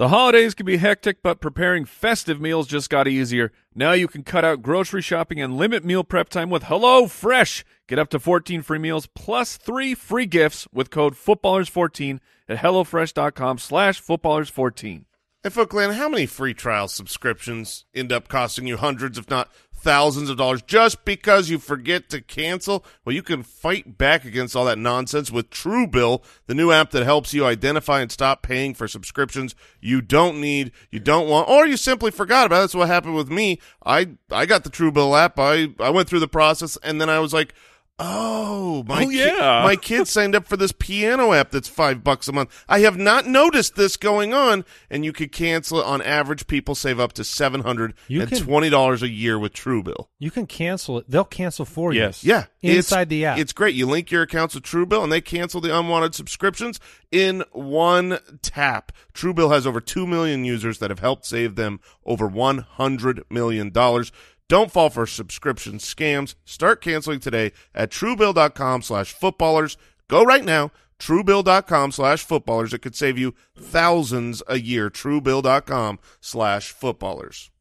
The holidays can be hectic, but preparing festive meals just got easier. Now you can cut out grocery shopping and limit meal prep time with Hello Fresh. Get up to 14 free meals plus three free gifts with code footballers14 at hellofresh.com slash footballers14. And Footclan, how many free trial subscriptions end up costing you hundreds, if not thousands of dollars just because you forget to cancel? Well, you can fight back against all that nonsense with Truebill, the new app that helps you identify and stop paying for subscriptions you don't need, you don't want, or you simply forgot about. It. That's what happened with me. I I got the Truebill app. I I went through the process and then I was like, Oh, my Oh, yeah. my kid signed up for this piano app that's five bucks a month. I have not noticed this going on, and you could cancel it. On average, people save up to seven hundred You and twenty dollars a year with Truebill. You can cancel it. They'll cancel for you. Yes. Yeah, Inside it's, the app. it's great. You link your accounts with Truebill, and they cancel the unwanted subscriptions in one tap. Truebill has over two million users that have helped save them over one hundred million dollars. Don't fall for subscription scams. Start canceling today at truebill.com slash footballers. Go right now. Truebill.com slash footballers. It could save you thousands a year. Truebill.com slash footballers.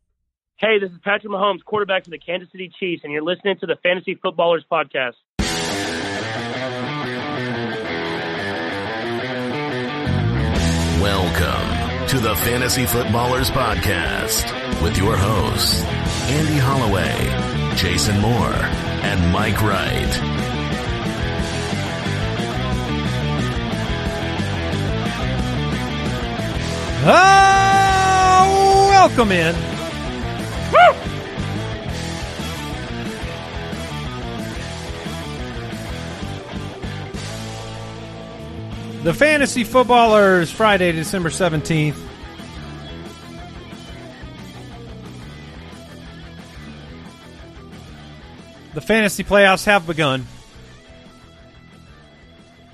Hey, this is Patrick Mahomes, quarterback for the Kansas City Chiefs, and you're listening to the Fantasy Footballers Podcast. Welcome to the Fantasy Footballers Podcast with your hosts, Andy Holloway, Jason Moore, and Mike Wright. Oh, welcome in. Woo! The Fantasy Footballers, Friday, December 17th. The fantasy playoffs have begun.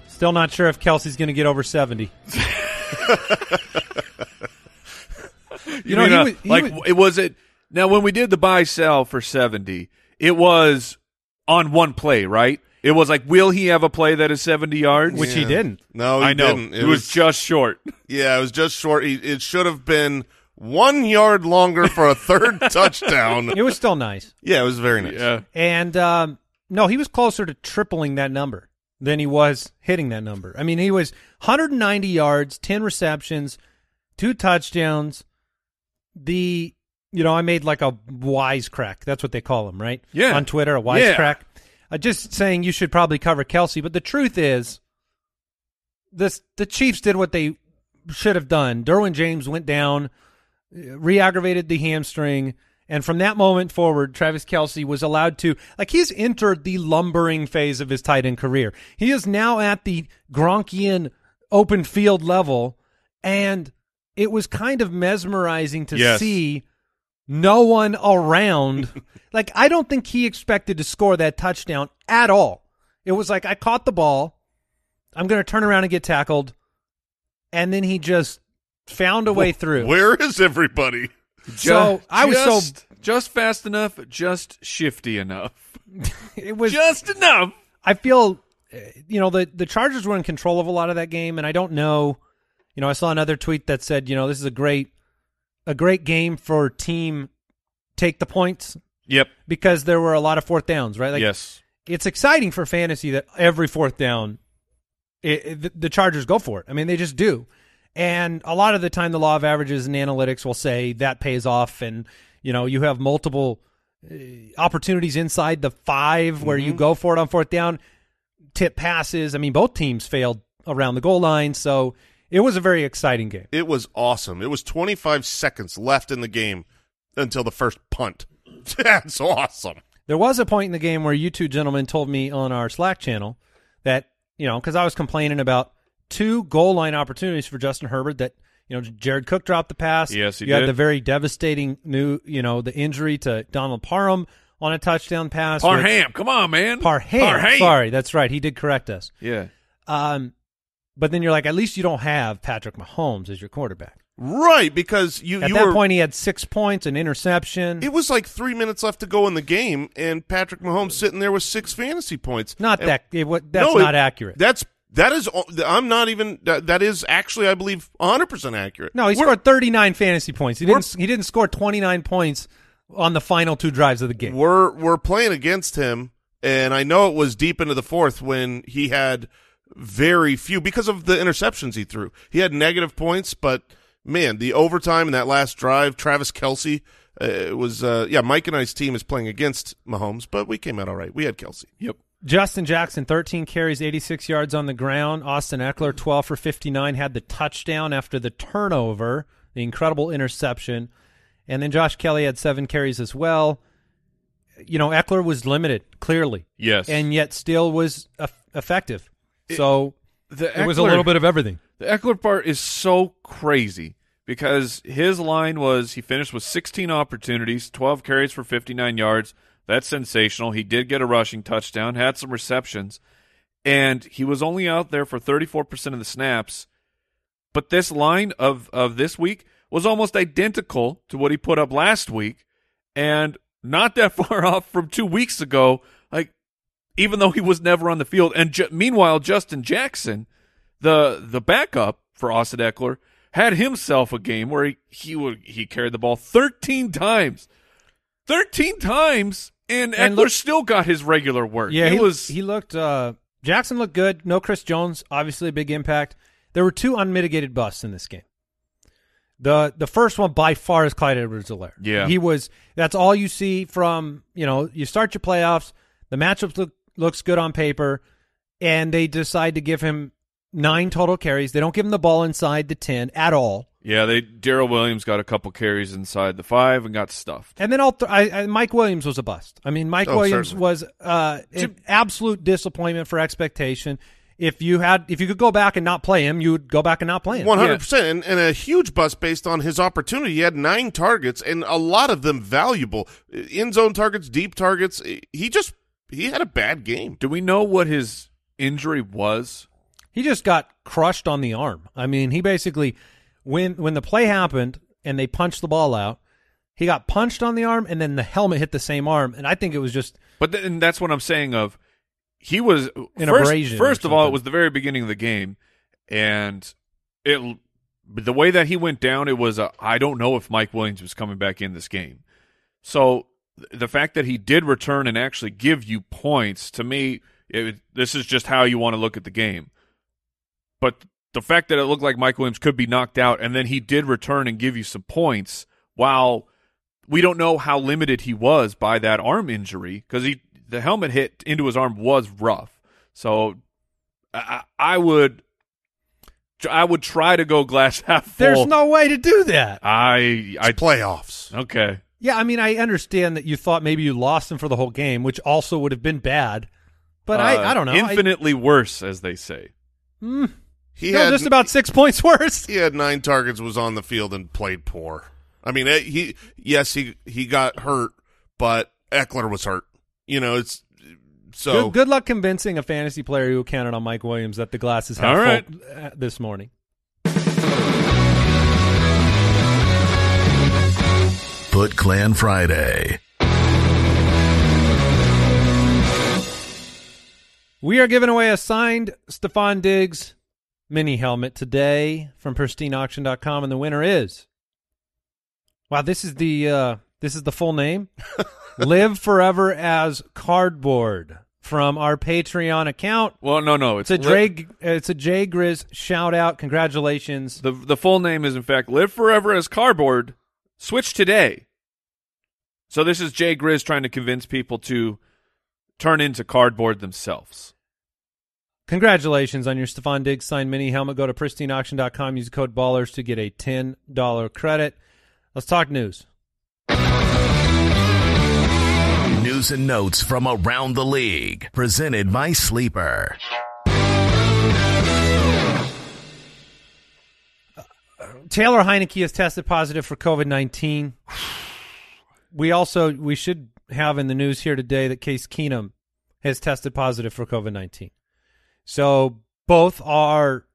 Still not sure if Kelce's going to get over 70. You, know, mean, he uh, was- he like was- it was it now when we did the buy sell for 70, it was on one play, right? It was like, will he have a play that is 70 yards? Which he didn't. No, he I know. didn't. It, was, just short. Yeah, it was just short. He- It should have been one yard longer for a third touchdown. It was still nice. Yeah, it was very nice. Yeah. And um, no, he was closer to tripling that number than he was hitting that number. I mean, he was 190 yards, 10 receptions, two touchdowns. The you know, I made like a wisecrack. That's what they call him, right? Yeah. On Twitter, a Yeah. wisecrack. Uh, just saying you should probably cover Kelce, but the truth is, this the Chiefs did what they should have done. Derwin James went down, re-aggravated the hamstring, and from that moment forward, Travis Kelce was allowed to like he's entered the lumbering phase of his tight end career. He is now at the Gronkian open field level, and it was kind of mesmerizing to Yes. see no one around. like I don't think he expected to score that touchdown at all. It was like I caught the ball, I'm going to turn around and get tackled, and then he just found a way through. Where is everybody? So, I was so- just, just fast enough, just shifty enough. It was just enough. I feel, uh, you know, the the Chargers were in control of a lot of that game, and I don't know. You know, I saw another tweet that said, you know, this is a great, a great game for team take the points Yep. because there were a lot of fourth downs, right? Like, yes. it's exciting for fantasy that every fourth down, it, it- the, the Chargers go for it. I mean, they just do. And a lot of the time, the law of averages and analytics will say that pays off, and you know you have multiple uh, opportunities inside the 5 where you go for it on fourth down, tip passes. I mean, both teams failed around the goal line, so it was a very exciting game. It was awesome. It was 25 seconds left in the game until the first punt. That's awesome. There was a point in the game where you two gentlemen told me on our Slack channel that, you know, because I was complaining about two goal line opportunities for Justin Herbert that, you know, Jared Cook dropped the pass. Yes, he You had the very devastating new, you know, the injury to Donald Parham on a touchdown pass. which- Parham. Come on, man. Parham. Parham. Sorry, that's right. He did correct us. Yeah. Um, but then you're like, at least you don't have Patrick Mahomes as your quarterback. Right, because you At you that were point, he had six points, an interception. it was like three minutes left to go in the game, and Patrick Mahomes sitting there with six fantasy points. not And- that. It, that's No, it- not accurate. That's That is, I'm not even. That, that is actually, I believe, 100 percent accurate. No, he We're- scored 39 fantasy points. He didn't. He didn't score 29 points on the final two drives of the game. we're we're playing against him, and I know it was deep into the fourth when he had very few because of the interceptions he threw. He had negative points, but man, the overtime in that last drive, Travis Kelce. Uh, it was uh, yeah. Mike and I's team is playing against Mahomes, but we came out all right. We had Kelce. Yep. Justin Jackson, 13 carries, 86 yards on the ground. Austin Ekeler, 12 for 59, had the touchdown after the turnover, the incredible interception. And then Josh Kelley had seven carries as well. You know, Ekeler was limited, clearly, Yes. and yet still was eff- effective. So the it was a little bit of everything. The Ekeler part is so crazy because his line was he finished with 16 opportunities, 12 carries for 59 yards. That's sensational. He did get a rushing touchdown, had some receptions, and he was only out there for 34% of the snaps. But this line of, of this week was almost identical to what he put up last week and not that far off from two weeks ago. Like, even though he was never on the field. And ju- meanwhile, Justin Jackson, the the backup for Austin Ekeler, had himself a game where he he would he carried the ball 13 times, 13 times, and, And Ekeler look- still got his regular work. Yeah, it he was He looked. Uh, Jackson looked good. No Chris Jones, obviously a big impact. There were two unmitigated busts in this game. The the first one by far is Clyde Edwards-Helaire. Yeah. he was. That's all you see from you know. You start your playoffs. The matchup look looks good on paper, and they decide to give him nine total carries. They don't give him the ball inside the ten at all. Yeah. They Darrel Williams got a couple carries inside the five and got stuffed. And then all th- I, I, Mike Williams was a bust. I mean, Mike Oh, Williams certainly. was uh, an absolute disappointment for expectation. If you had, if you could go back and not play him, you would go back and not play him. One hundred percent, and and a huge bust based on his opportunity. He had nine targets, and a lot of them valuable in zone targets, deep targets. He just he had a bad game. Do we know what his injury was? He just got crushed on the arm. I mean, he basically when when the play happened and they punched the ball out, he got punched on the arm, and then the helmet hit the same arm. And I think it was just But th- and that's what I'm saying. Of he was An first, abrasion First of all, it was the very beginning of the game, and it the way that he went down. It was a, I don't know if Mike Williams was coming back in this game. So the fact that he did return and actually give you points to me, it, this is just how you want to look at the game. But the fact that it looked like Mike Williams could be knocked out, and then he did return and give you some points, while we don't know how limited he was by that arm injury because he the helmet hit into his arm was rough. So I, I would I would try to go glass half full. there's no way to do that. I I It's playoffs. okay. Yeah, I mean, I understand that you thought maybe you lost him for the whole game, which also would have been bad. But Uh, I, I don't know. I- Infinitely worse, as they say. Mm, He no, had just about six points worse. he had nine targets, was on the field, and played poor. I mean, eh, he yes he he got hurt, but Ekeler was hurt. You know, it's so Good, good luck convincing a fantasy player who counted on Mike Williams that the glass is half All right. full uh, this morning. Foot Clan Friday. We are giving away a signed Stefon Diggs mini helmet today from pristineauction.com, and the winner is wow. This is the uh, this is the full name. Live forever as cardboard from our Patreon account. Well, no, no, It's a Dre, it's a Jay Grizz shout out. Congratulations. The the full name is in fact live forever as cardboard. Switch today. So this is Jay Grizz trying to convince people to turn into cardboard themselves. Congratulations on your Stefon Diggs signed mini helmet. Go to pristineauction.com. Use code BALLERS to get a $10 credit. Let's talk news. News and notes from around the league. Presented by Sleeper. Taylor Heinicke has tested positive for COVID nineteen. We also we should have in the news here today that Case Keenum has tested positive for COVID nineteen. So both are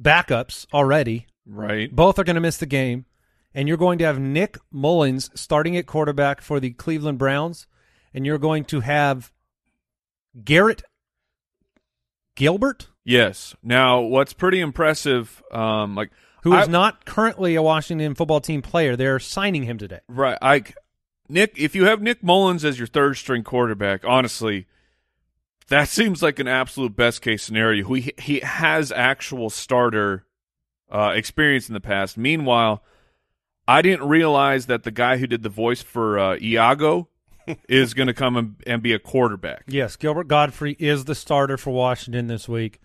backups already. Right. Both are going to miss the game, and you're going to have Nick Mullens starting at quarterback for the Cleveland Browns, and you're going to have Garrett Gilbert, Yes. Now, what's pretty impressive, um, like who is I- not currently a Washington football team player. They're signing him today. Right. I Nick, if you have Nick Mullens as your third string quarterback, honestly, that seems like an absolute best case scenario. He he has actual starter uh, experience in the past. Meanwhile, I didn't realize that the guy who did the voice for uh, Iago is going to come and, and be a quarterback. Yes, Gilbert Gottfried is the starter for Washington this week.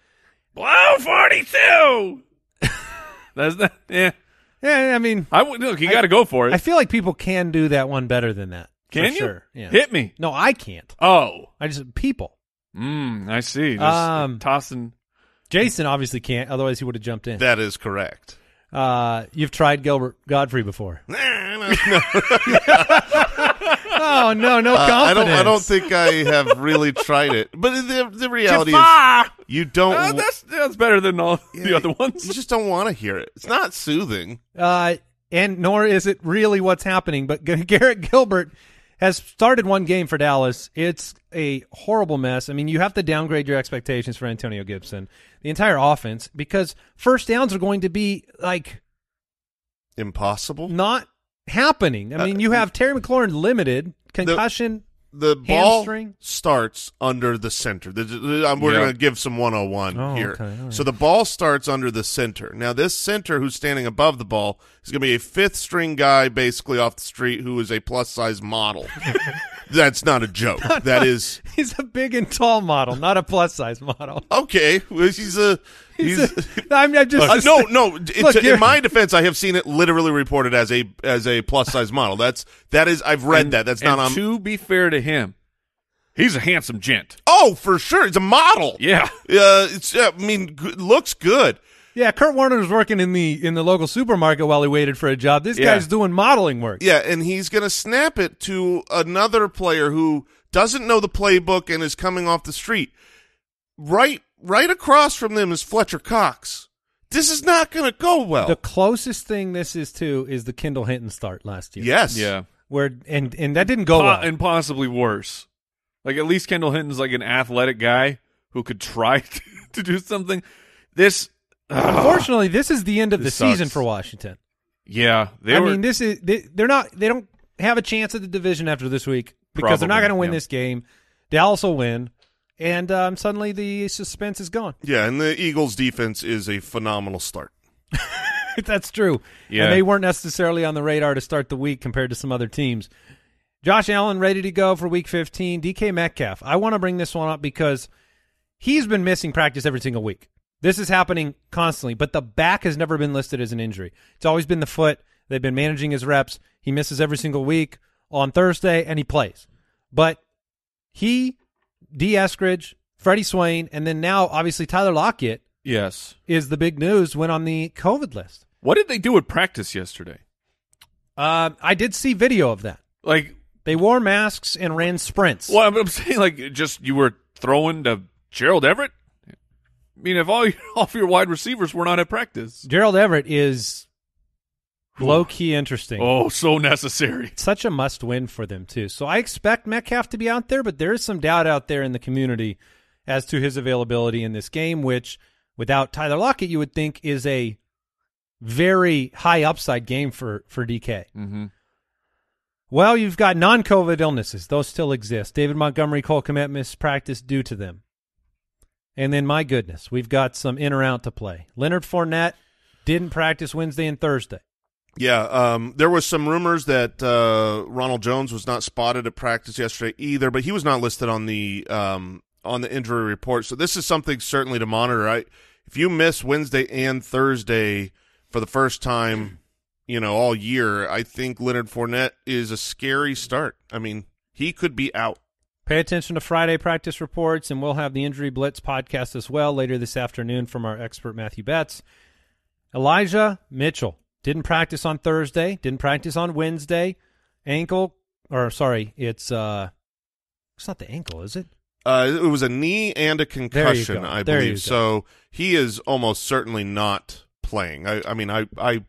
Blow forty two. That's not. Yeah. Yeah, I mean, I would look. You got to go for it. I feel like people can do that one better than that. for Can you? Sure. Yeah. Hit me. No, I can't. Oh. I just people. Mm, I see. Just Um, tossing. Jason obviously can't. Otherwise, he would have jumped in. That is correct. Uh, you've tried Gilbert Gottfried before. Nah, no, no. Oh no, no Uh, I confidence. don't. I don't think I have really tried it. But the the reality is, you don't. Uh, that's that's better than all the other ones. You just don't want to hear it. It's not soothing. Uh, and nor is it really what's happening. But G- Garrett Gilbert has started one game for Dallas. It's a horrible mess. I mean, you have to downgrade your expectations for Antonio Gibson, the entire offense, because first downs are going to be like Impossible. not happening. I uh, mean, you have Terry McLaurin limited concussion. The ball Hamstring? starts under the center. The- the- we're Yeah. going to give some 101 Oh, here. okay, all right. So the ball starts under the center. Now, this center who's standing above the ball is going to be a fifth string guy basically off the street who is a plus size model. That's not a joke. That is He's a big and tall model, not a plus size model. okay. Well, He's a He's he's, a, I'm, I'm just Uh, no, no. It, Look, to- you're- in my defense, I have seen it literally reported as a as a plus size model. That's that is. I've read And- that. That's not on. to be fair to him, he's a handsome gent. oh, for sure, it's a model. Yeah. Uh, it's. I mean, g- looks good. Yeah, Kurt Warner was working in the in the local supermarket while he waited for a job. This Yeah. guy's doing modeling work. Yeah, and he's going to snap it to another player who doesn't know the playbook and is coming off the street. Right, right across from them is Fletcher Cox. This is not going to go well. The closest thing this is to is the Kendall Hinton start last year. yes. Yeah. where and and that didn't go Po- well. and possibly worse. Like at least Kendall Hinton's like an athletic guy who could try to do something. This, Unfortunately, this is the end of the season sucks. for Washington. yeah, they I were. mean, this is they, they're not they don't have a chance at the division after this week because they're not going to win yeah. this game. Dallas will win, and um, suddenly the suspense is gone. Yeah, and the Eagles' defense is a phenomenal start. That's true. Yeah. And they weren't necessarily on the radar to start the week compared to some other teams. Josh Allen ready to go for week 15. DK Metcalf. I want to bring this one up because he's been missing practice every single week. This is happening constantly, but the back has never been listed as an injury. It's always been the foot. They've been managing his reps. He misses every single week on Thursday and he plays. But he, D. Eskridge, Freddie Swain, and then now obviously Tyler Lockett yes. is the big news went on the COVID list. What did they do at practice yesterday? Uh, I did see video of that. Like, They wore masks and ran sprints. well, I'm, I'm saying like just you were throwing to Gerald Everett. I mean, if all your, all of your wide receivers were not at practice, Gerald Everett is low key interesting. oh, so necessary. Such a must win for them too. So I expect Metcalf to be out there, but there is some doubt out there in the community as to his availability in this game, which without Tyler Lockett, you would think is a very high upside game for for DK. Mm-hmm. Well, you've got non-COVID illnesses; those still exist. David Montgomery, Cole Kmet missed practice due to them. And then, my goodness, we've got some in or out to play. Leonard Fournette didn't practice Wednesday and Thursday. Yeah, um, there was some rumors that uh, Ronald Jones was not spotted at practice yesterday either, but he was not listed on the um, on the injury report. So this is something certainly to monitor. I, if you miss Wednesday and Thursday for the first time, you know all year, I think Leonard Fournette is a scary start. I mean, he could be out. Pay attention to Friday practice reports, and we'll have the Injury Blitz podcast as well later this afternoon from our expert Matthew Betz. Elijah Mitchell didn't practice on Thursday, didn't practice on Wednesday. Ankle, or sorry, it's uh, it's not the ankle, is it? Uh, it was a knee and a concussion. I There believe. So he is almost certainly not playing. I, I mean, I, I,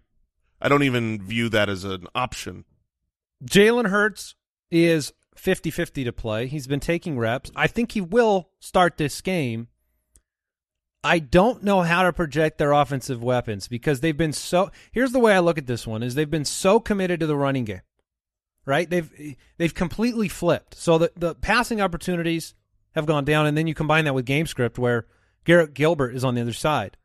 I don't even view that as an option. Jalen Hurts is 50-50 to play. He's been taking reps. I think he will start this game. I don't know how to project their offensive weapons because they've been so. Here's the way I look at this one: is they've been so committed to the running game, right? They've they've completely flipped. So the the passing opportunities have gone down, and then you combine that with game script where Garrett Gilbert is on the other side.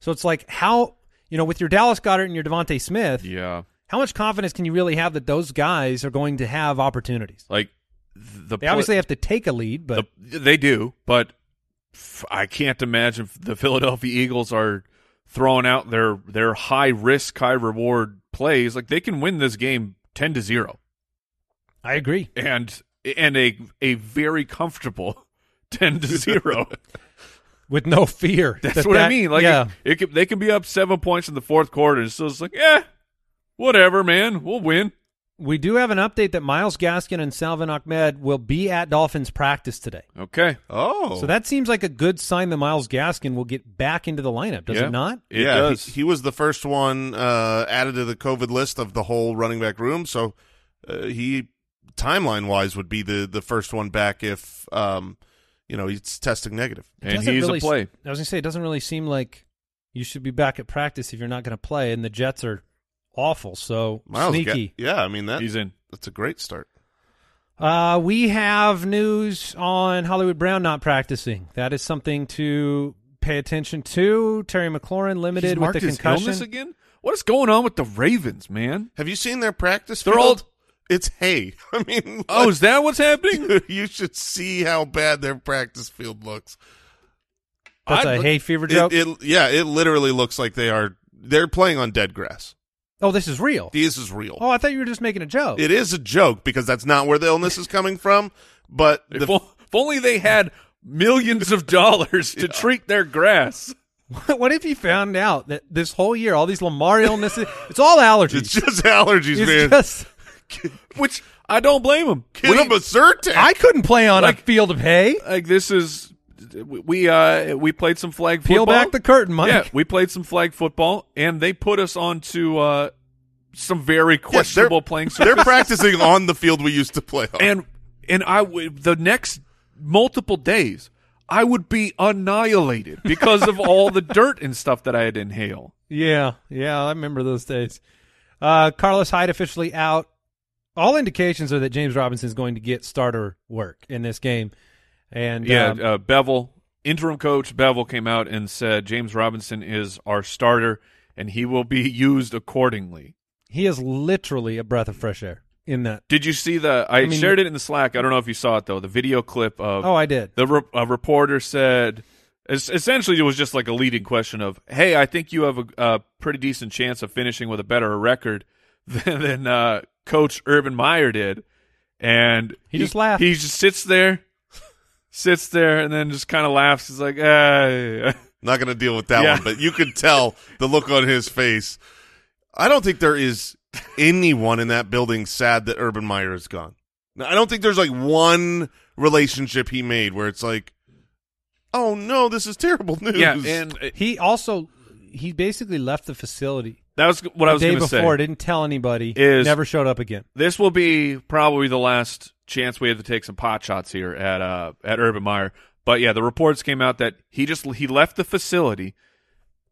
So it's like how you know with your Dallas Goedert and your DeVonta Smith, Yeah. How much confidence can you really have that those guys are going to have opportunities? Like the They obviously have to take a lead, but the, they do, but I can't imagine the Philadelphia Eagles are throwing out their their high risk, high reward plays. Like they can win this game ten to zero, I agree. and and a a very comfortable ten to zero. With no fear. That's that what I mean. Like yeah. it, it they can be up seven points in the fourth quarter, and still it's like, yeah, whatever, man, we'll win. We do have an update that Myles Gaskin and Salvon Ahmed will be at Dolphins practice today. Okay, Oh, So that seems like a good sign that Myles Gaskin will get back into the lineup, does Yeah. it not? it yeah, does. He, he was the first one uh, added to the COVID list of the whole running back room. So uh, he, timeline wise, would be the the first one back if um, you know he's testing negative. It and he's really a play. I was going to say, it doesn't really seem like you should be back at practice if you're not going to play, and the Jets are awful, so Myles, Ga- sneaky. yeah, I mean that He's in. that's a great start. Uh, we have news on Hollywood Brown not practicing. That is something to pay attention to. Terry McLaurin He's limited with the his concussion. illness again. What is going on with the Ravens, man? Have you seen their practice? They're field? all- It's hay. I mean, Oh, is that what's happening? you should see how bad their practice field looks. That's I- a hay fever joke. It, it, yeah, it literally looks like they are. They're playing on dead grass. Oh, this is real. This is real. Oh, I thought you were just making a joke. It is a joke because that's not where the illness is coming from. But If, the, o- if only they had millions of dollars to treat their grass. what if you found out that this whole year, all these Lamar illnesses, it's all allergies. it's just allergies, It's man. just- Which I don't blame them. Get him a Zyrtec. I couldn't play on Like- a field of hay. like this is we uh we played some flag Peel football. back the curtain, Mike. Yeah, we played some flag football, and they put us onto uh some very Yes, they're- questionable playing They're practicing on the field we used to play on. and and I w- the next multiple days I would be annihilated because of all the dirt and stuff that I had to inhale. Yeah, yeah, I remember those days. Uh, Carlos Hyde officially out. All indications are that James Robinson is going to get starter work in this game. And Yeah, um, uh, Bevell, interim coach Bevell came out and said James Robinson is our starter and he will be used accordingly. He is literally a breath of fresh air in that. Did you see the? I, mean- shared it in the Slack. I don't know if you saw it though. The video clip of Oh, I did. the re- a reporter said. es- Essentially, it was just like a leading question of, "Hey, I think you have a, a pretty decent chance of finishing with a better record than, than uh, Coach Urban Meyer did," and He just laughed. He just sits there, sits there, and then just kind of laughs. He's like, "Ah." Not going to deal with that Yeah. one, but you could tell the look on his face. I don't think there is anyone in that building sad that Urban Meyer is gone. I don't think there's like one relationship he made where it's like, oh no, this is terrible news. yeah." And uh, He also he basically left the facility that was what I was the day before. say. Didn't tell anybody. Is- never showed up again. this will be probably the last chance we have to take some pot shots here at uh at Urban Meyer. But yeah, the reports came out that he just he left the facility,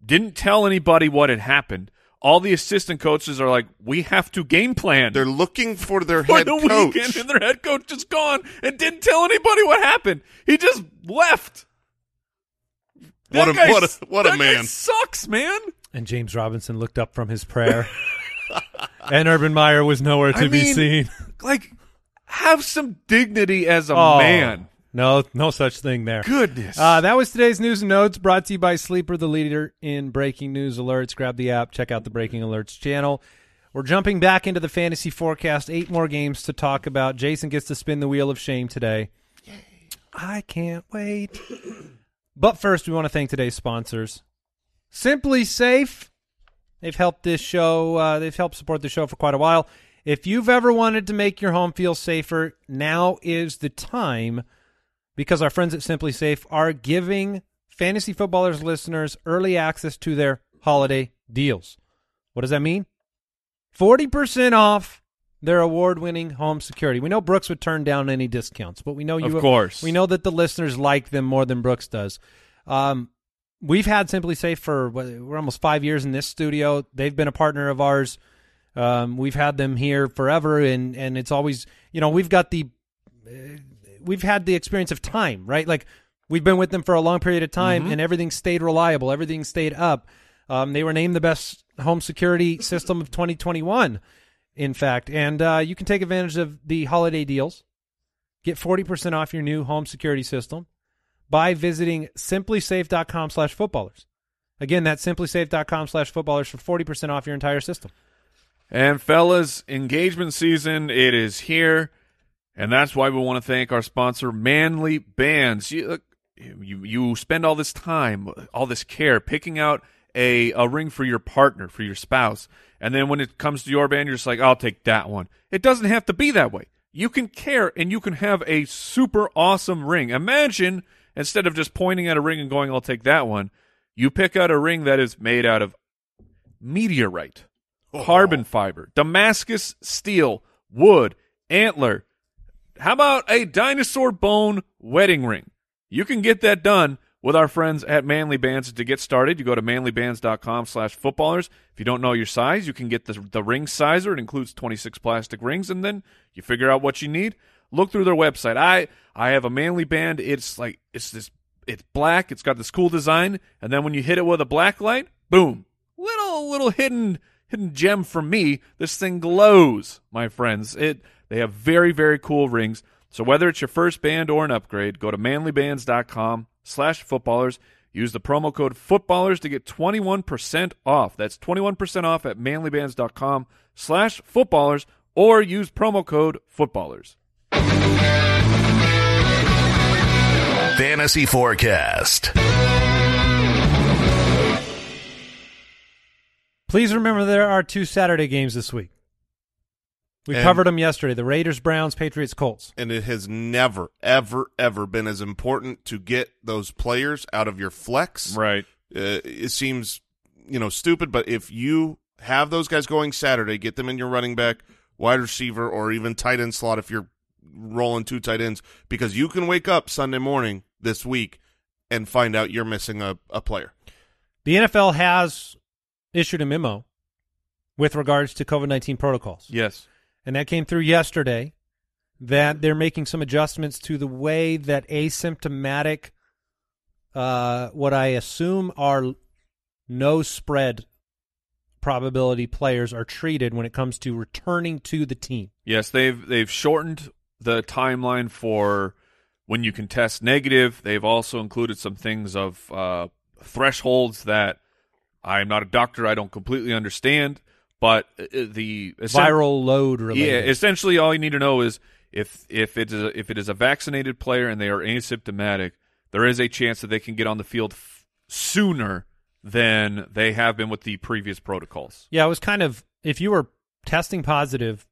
didn't tell anybody what had happened. All the assistant coaches are like, "We have to game plan." they're looking for their for head the coach. weekend, and their head coach is gone and didn't tell anybody what happened. He just left. What That a- guy what a- s- what a that guy man. sucks, man. And James Robinson looked up from his prayer, and Urban Meyer was nowhere to I be mean, seen. Like, have some dignity as a Oh, man. No, no such thing there. Goodness. Uh, that was today's news and notes brought to you by Sleeper, the leader in breaking news alerts. Grab the app, check out the Breaking Alerts channel. We're jumping back into the fantasy forecast. Eight more games to talk about. Jason gets to spin the wheel of shame today. Yay. I can't wait. But first, we want to thank today's sponsors. SimpliSafe. They've helped this show. Uh, they've helped support the show for quite a while. If you've ever wanted to make your home feel safer, now is the time because our friends at SimpliSafe are giving fantasy footballers listeners early access to their holiday deals. What does that mean? 40% off their award-winning home security. We know Brooks would turn down any discounts, but we know you Of course. We know that the listeners like them more than Brooks does. Um we've had SimpliSafe for we're almost five years in this studio. They've been a partner of ours. Um, we've had them here forever, and and it's always you know we've got the uh, we've had the experience of time, right? Like we've been with them for a long period of time, and everything stayed reliable, everything stayed up. Um, they were named the best home security system of 2021, in fact, and uh, you can take advantage of the holiday deals. Get 40% off your new home security system by visiting simplisafe.com slash footballers. Again, that's simplisafe.com slash footballers for 40% off your entire system. And fellas, engagement season it is here, and that's why we want to thank our sponsor, Manly Bands. You, you you spend all this time, all this care picking out a a ring for your partner, for your spouse, and then when it comes to your band, you're just like, I'll take that one. It doesn't have to be that way. You can care, and you can have a super awesome ring. Imagine instead of just pointing at a ring and going, I'll take that one, you pick out a ring that is made out of meteorite oh. carbon fiber, Damascus steel, wood, antler. How about a dinosaur bone wedding ring? You can get that done with our friends at Manly Bands. To get started, you go to manlybands.com slash footballers. If you don't know your size, you can get the, the ring sizer. It includes 26 plastic rings, and then you figure out what you need. Look through their website. I I have a Manly band. It's like it's this it's black. It's got this cool design, and then when you hit it with a black light, boom, little little hidden hidden gem from me. This thing glows, my friends. It they have very very cool rings. So whether it's your first band or an upgrade, go to manlybands.com slash footballers. Use the promo code footballers to get 21% off. That's 21% off at manlybands.com slash footballers or use promo code footballers. Fantasy Forecast. Please remember there are two Saturday games this week. We And- covered them yesterday. The Raiders, Browns, Patriots, Colts. and it has never, ever, ever been as important to get those players out of your flex. Right. Uh, it seems, you know, stupid, but if you have those guys going Saturday, get them in your running back, wide receiver, or even tight end slot if you're rolling two tight ends, because you can wake up Sunday morning this week and find out you're missing a, a player. The NFL has issued a memo with regards to COVID 19 protocols. Yes. And that came through yesterday that they're making some adjustments to the way that asymptomatic uh what I assume are no spread probability players are treated when it comes to returning to the team. Yes, they've they've shortened the timeline for when you can test negative. They've also included some things of uh, thresholds that I'm not a doctor. I don't completely understand, but uh, the Viral load Yeah, essentially, all you need to know is if if it is a, if it is a vaccinated player and they are asymptomatic, there is a chance that they can get on the field f- sooner than they have been with the previous protocols. yeah, it was kind of if you were testing positive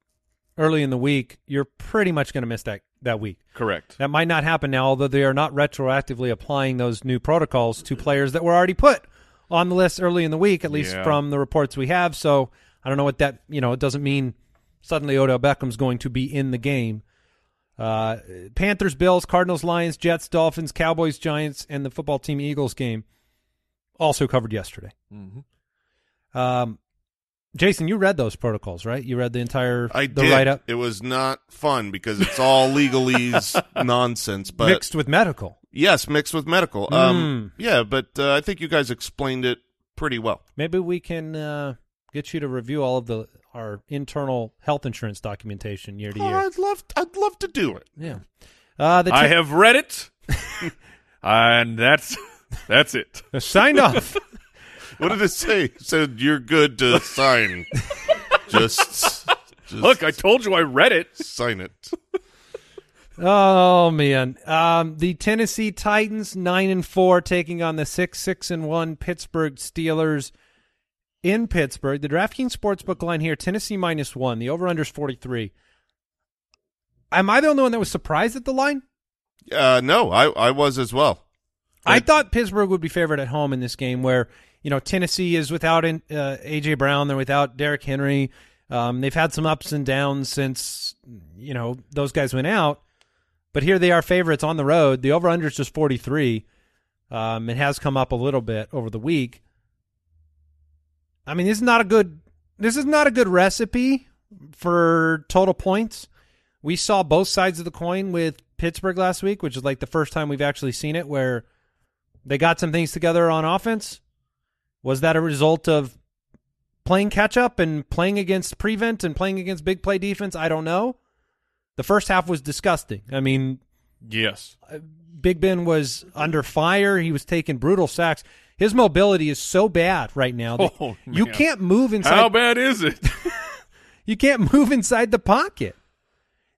early in the week, you're pretty much going to miss that that week. Correct. That might not happen now, although they are not retroactively applying those new protocols to players that were already put on the list early in the week, at least Yeah. from the reports we have. So I don't know what that you know. It doesn't mean suddenly Odell Beckham's going to be in the game. Uh, Panthers, Bills, Cardinals, Lions, Jets, Dolphins, Cowboys, Giants, and the football team Eagles game also covered yesterday. Mm-hmm. Um, Jason, you read those protocols, right? You read the entire I the write up It was not fun because it's all legalese nonsense, but mixed with medical. yes, mixed with medical. Hmm. Um, yeah, but uh, I think you guys explained it pretty well. Maybe we can uh, get you to review all of the our internal health insurance documentation year to Oh, year. I'd love, I'd love to do it. Yeah. Uh, the I ti- have read it, and that's that's it. signed off. What did it say? It said you're good to sign. just, just Look, I told you I read it. sign it. oh man, um, the Tennessee Titans nine and four taking on the six six and one Pittsburgh Steelers in Pittsburgh. The DraftKings sportsbook line here: Tennessee minus one. The over unders forty three. Am I the only one that was surprised at the line? Uh, no, I, I was as well. I thought Pittsburgh would be favored at home in this game, where you know Tennessee is without uh, AJ Brown, they're without Derrick Henry. Um, they've had some ups and downs since you know those guys went out, but here they are favorites on the road. The over under is just forty three. Um, it has come up a little bit over the week. I mean, this is not a good. This is not a good recipe for total points. We saw both sides of the coin with Pittsburgh last week, which is like the first time we've actually seen it where they got some things together on offense. Was that a result of playing catch up and playing against prevent and playing against big play defense? I don't know. The first half was disgusting. I mean, Yes. Big Ben was under fire. He was taking brutal sacks. His mobility is so bad right now that Oh, you can't move inside. How bad is it? You can't move inside the pocket.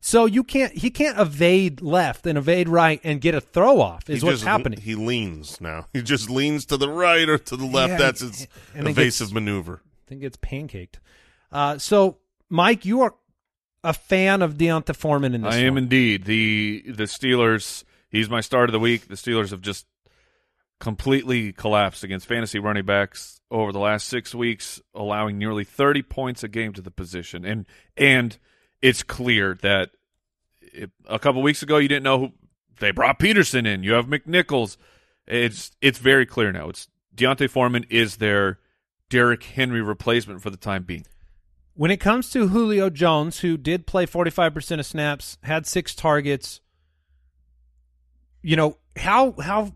So you can't. He can't evade left and evade right and get a throw off. Is He what's just- happening. He leans now. He just leans to the right or to the left. Yeah, That's his evasive gets- maneuver. I think it's pancaked. Uh, so, Mike, you are a fan of D'Onta Foreman in this. I am one. indeed. The the Steelers, he's my start of the week. The Steelers have just completely collapsed against fantasy running backs over the last 6 weeks, allowing nearly 30 points a game to the position. And and it's clear that it, a couple weeks ago you didn't know who they brought Peterson in. You have McNichols. It's it's very clear now. It's D'Onta Foreman is their Derrick Henry replacement for the time being. When it comes to Julio Jones, who did play 45% of snaps, had six targets, you know, how how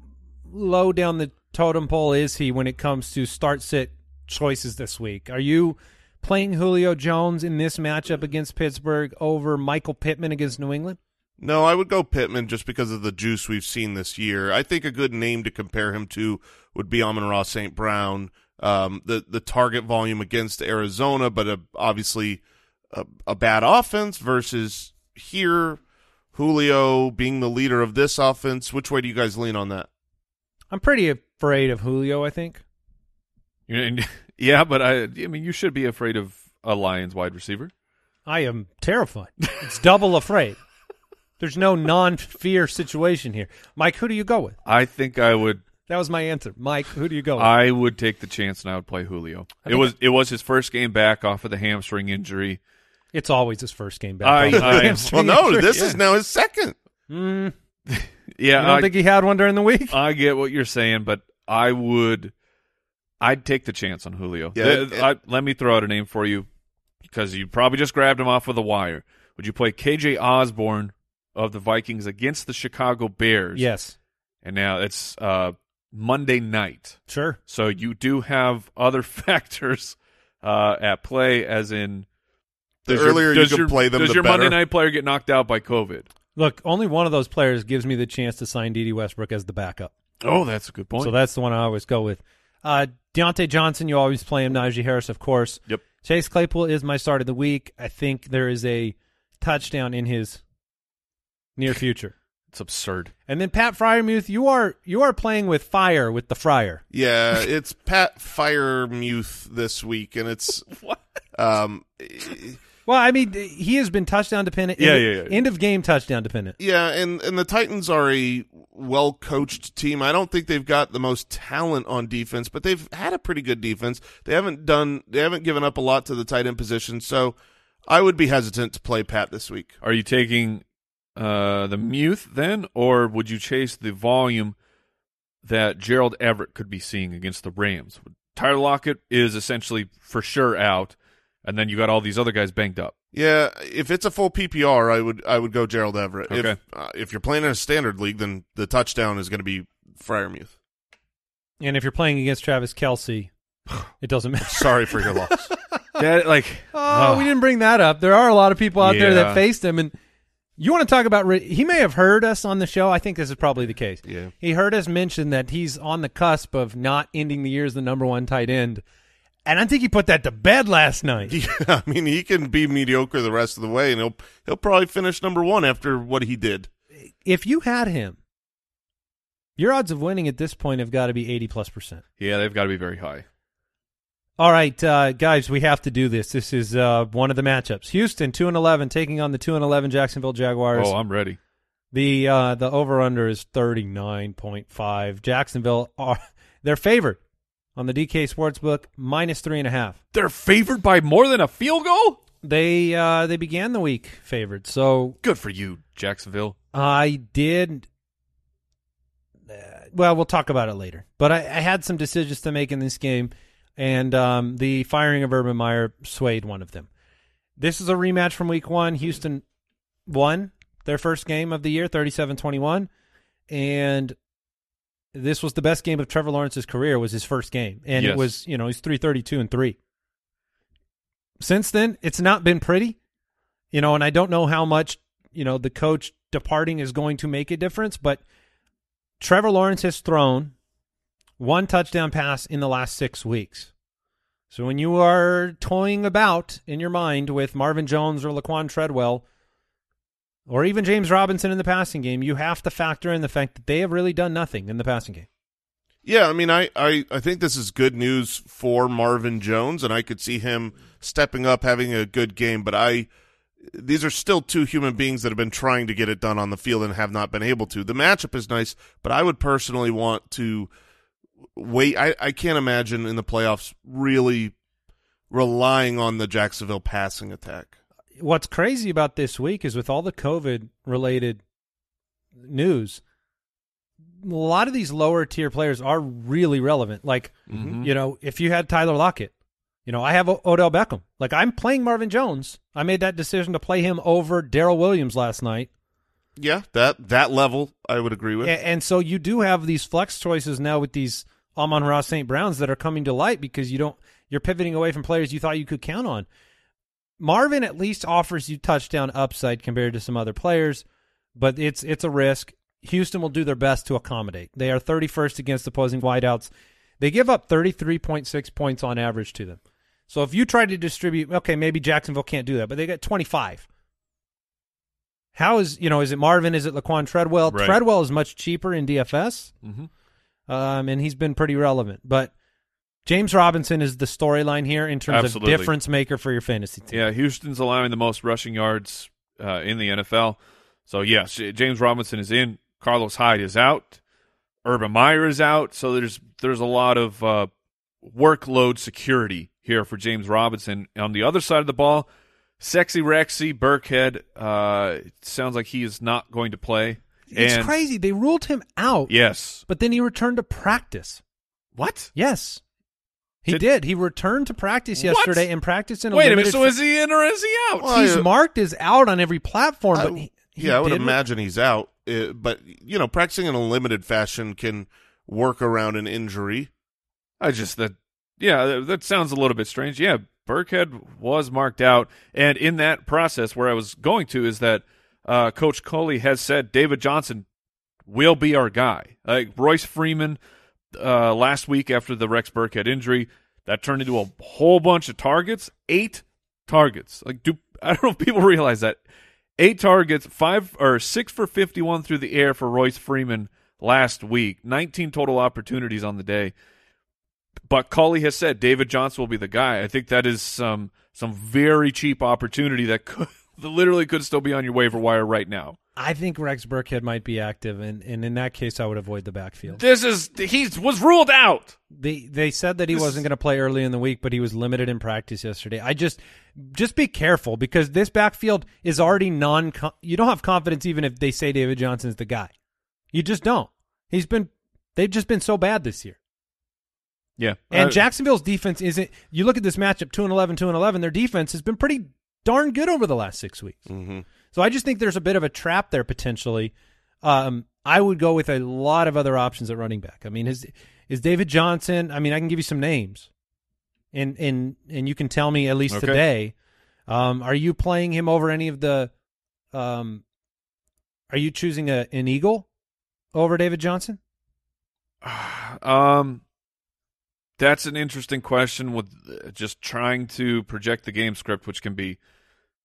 low down the totem pole is he when it comes to start sit choices this week? Are you playing Julio Jones in this matchup against Pittsburgh over Michael Pittman against New England? No, I would go Pittman just because of the juice we've seen this year. I think a good name to compare him to would be Amon-Ra St. Brown. Um, the the target volume against Arizona, but a, obviously a, a bad offense versus here Julio being the leader of this offense. Which way do you guys lean on that? I'm pretty afraid of Julio, I think. And- yeah, but I, I mean, you should be afraid of a Lions wide receiver. I am terrified. It's double afraid. There's no non-fear situation here. Mike, who do you go with? I think I would. That was my answer. Mike, who do you go with? I would take the chance and I would play Julio. It think was it was his first game back off of the hamstring injury. It's always his first game back. I- off the I- hamstring Well, no, injury. this is now his second. Mm, Yeah, you don't I, think he had one during the week? I get what you're saying, but I would. I'd take the chance on Julio. Yeah, Th- it- I- let me throw out a name for you because you probably just grabbed him off of the wire. Would you play KJ Osborn of the Vikings against the Chicago Bears? yes, And now it's uh, Monday night. sure. So you do have other factors uh, at play, as in The does your- earlier you does can your- play them, Does the your Monday night player get knocked out by COVID? Look, only one of those players gives me the chance to sign D.D. Westbrook as the backup. Oh, that's a good point. So that's the one I always go with. Uh, Diontae Johnson, you always play him. Najee Harris, of course. Yep. Chase Claypool is my start of the week. I think there is a touchdown in his near future. it's absurd. And then Pat Freiermuth, you are you are playing with fire with the fryer. Yeah, it's Pat Freiermuth this week, and it's what? um, Well, I mean, he has been touchdown dependent. Yeah, end, yeah, yeah. End of game touchdown dependent. Yeah, and and the Titans are a well coached team. I don't think they've got the most talent on defense, but they've had a pretty good defense. They haven't done they haven't given up a lot to the tight end position, so I would be hesitant to play Pat this week. Are you taking uh, the Muth then, or would you chase the volume that Gerald Everett could be seeing against the Rams? Tyler Lockett is essentially for sure out, and then you got all these other guys banged up. Yeah, if it's a full PPR, I would I would go Gerald Everett. Okay. If uh, if you're playing in a standard league, then the touchdown is going to be Freiermuth. And if you're playing against Travis Kelce, it doesn't matter. Sorry for your loss. That like Oh, we didn't bring that up. There are a lot of people out there that faced him, and you want to talk about? Ri- He may have heard us on the show. I think this is probably the case. Yeah. he heard us mention that he's on the cusp of not ending the year as the number one tight end, and I think he put that to bed last night. Yeah, I mean, he can be mediocre the rest of the way, and he'll he'll probably finish number one after what he did. if you had him, your odds of winning at this point have got to be eighty plus percent. yeah, they've got to be very high. All right, uh, guys, we have to do this. This is uh, one of the matchups. Houston two and eleven taking on the two and eleven Jacksonville Jaguars. Oh, I'm ready. The uh, the over under is thirty nine point five. Jacksonville are they're favored on the DK Sportsbook minus three and a half. They're favored by more than a field goal. They uh, they began the week favored, so Good for you, Jacksonville. I did. Uh, well, we'll talk about it later. But I, I had some decisions to make in this game, and um, the firing of Urban Meyer swayed one of them. This is a rematch from Week One. Houston won their first game of the year, 37-21, and this was the best game of Trevor Lawrence's career. Was his first game, and Yes. it was you know he's three thirty two and three. Since then, it's not been pretty, you know, and I don't know how much you know the coach departing is going to make a difference, but Trevor Lawrence has thrown one touchdown pass in the last six weeks. So when you are toying about in your mind with Marvin Jones or Laquon Treadwell, or even James Robinson in the passing game, you have to factor in the fact that they have really done nothing in the passing game. Yeah, I mean, I, I, I think this is good news for Marvin Jones, and I could see him stepping up, having a good game. But I, these are still two human beings that have been trying to get it done on the field and have not been able to. The matchup is nice, but I would personally want to wait. I, I can't imagine in the playoffs really relying on the Jacksonville passing attack. What's crazy about this week is with all the COVID related news, a lot of these lower tier players are really relevant. Like, mm-hmm. you know, if you had Tyler Lockett, you know, I have o- Odell Beckham. Like, I'm playing Marvin Jones. I made that decision to play him over Darrel Williams last night. Yeah, that that level I would agree with. A- And, so you do have these flex choices now with these Amon-Ra St. Browns that are coming to light because you don't you're pivoting away from players you thought you could count on. Marvin at least offers you touchdown upside compared to some other players, but it's it's a risk. Houston will do their best to accommodate. They are 31st against opposing wideouts. They give up 33.6 points on average to them. So if you try to distribute, okay, maybe Jacksonville can't do that, but they get 25. How is you know is it Marvin? Is it Laquon Treadwell? Right. Treadwell is much cheaper in DFS, Mm-hmm. um, and he's been pretty relevant. But James Robinson is the storyline here in terms Absolutely. of difference maker for your fantasy team. Yeah, Houston's allowing the most rushing yards uh, in the NFL. So yes, James Robinson is in. Carlos Hyde is out. Urban Meyer is out. So there's there's a lot of uh, workload security here for James Robinson. On the other side of the ball, sexy Rexy Burkhead uh, it sounds like he is not going to play. It's And- crazy. They ruled him out, Yes. but then he returned to practice. What? Yes, he Did- did. He returned to practice What? yesterday and practiced in a Wait a minute. So is he in or is he out? Well, he's I- marked as out on every platform, but I- he, he yeah, I would imagine he's out. Uh, but you know, practicing in a limited fashion can work around an injury. I just that yeah, that, that sounds a little bit strange. Yeah, Burkhead was marked out, and in that process, where I was going to is that uh, Coach Culley has said David Johnson will be our guy. Like Royce Freeman uh, last week after the Rex Burkhead injury, that turned into a whole bunch of targets, eight targets. Like do I don't know if people realize that eight targets, five or six for fifty-one through the air for Royce Freeman last week, nineteen total opportunities on the day. But Culley has said David Johnson will be the guy. I think that is some some very cheap opportunity that could literally could still be on your waiver wire right now. I think Rex Burkhead might be active, and, and in that case, I would avoid the backfield. This is he was ruled out. They they said that he This- wasn't going to play early in the week, but he was limited in practice yesterday. I just just be careful because this backfield is already non. You don't have confidence even if they say David Johnson's the guy. You just don't. He's been they've just been so bad this year. Yeah, And Uh, Jacksonville's defense isn't. You look at this matchup, two and 11, 2 and eleven. Their defense has been pretty darn good over the last six weeks. hmm So I just think there's a bit of a trap there potentially. Um, I would go with a lot of other options at running back. I mean, is is David Johnson? I mean, I can give you some names, and and and you can tell me at least Okay. today. Um, are you playing him over any of the? Um, are you choosing a an Eagle over David Johnson? Um, that's an interesting question with uh, just trying to project the game script, which can be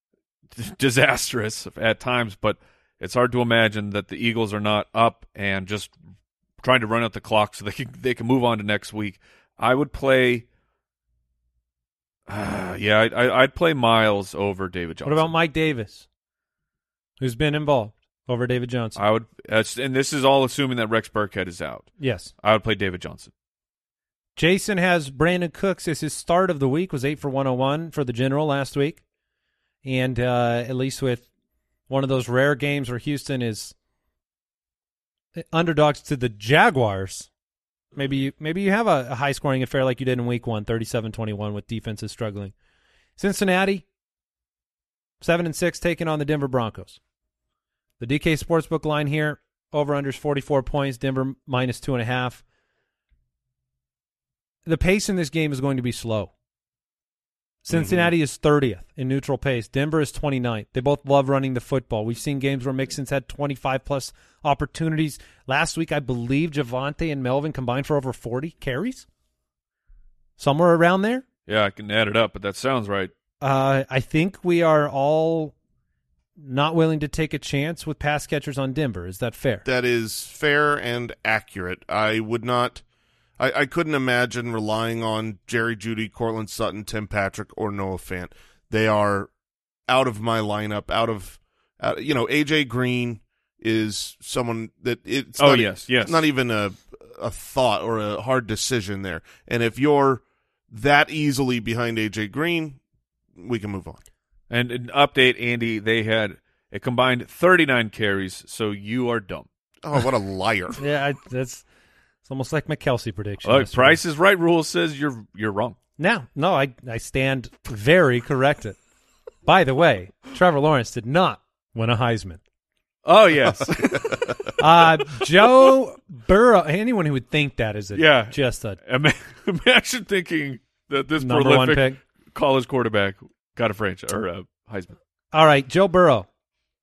disastrous at times. But it's hard to imagine that the Eagles are not up and just trying to run out the clock so they can they can move on to next week. I would play. Uh, yeah, I, I, I'd play Myles over David Johnson. What about Mike Davis, who's been involved over David Johnson? I would, and this is all assuming that Rex Burkhead is out. yes. I would play David Johnson. Jason has Brandin Cooks as his start of the week was eight for one hundred one for the general last week, and uh, at least with one of those rare games where Houston is underdogs to the Jaguars. Maybe you, maybe you have a, a high scoring affair like you did in week one, 37-21 with defenses struggling. Cincinnati, seven and six, taking on the Denver Broncos. The DK Sportsbook line here, over unders 44 points, Denver minus two and a half. The pace in this game is going to be slow. Cincinnati is 30th in neutral pace. Denver is 29th. They both love running the football. We've seen games where Mixon's had 25 plus opportunities. Last week, I believe Javonte and Melvin combined for over 40 carries. Somewhere around there. Yeah, I can add it up, but that sounds right. Uh, I think we are all not willing to take a chance with pass catchers on Denver. Is that fair? That is fair and accurate. I would not. I, I couldn't imagine relying on Jerry Jeudy, Courtland Sutton, Tim Patrick, or Noah Fant. They are out of my lineup. Out of, uh, you know, AJ Green is someone that it's. Oh, not, yes, yes. not even a a thought or a hard decision there. And if you're that easily behind AJ Green, we can move on. And an update, Andy, they had a combined 39 carries, so you are dumb. Oh, what a liar! yeah, I, that's it's almost like my Kelce prediction. Oh, yesterday. Price is Right rule says you're you're wrong. No, no, I I stand very corrected. By the way, Trevor Lawrence did not win a Heisman. Oh, yes. Uh, Joe Burrow. Anyone who would think that is a, Yeah. just a Imagine thinking that this number one pick. college quarterback got a franchise or a Heisman. All right, Joe Burrow.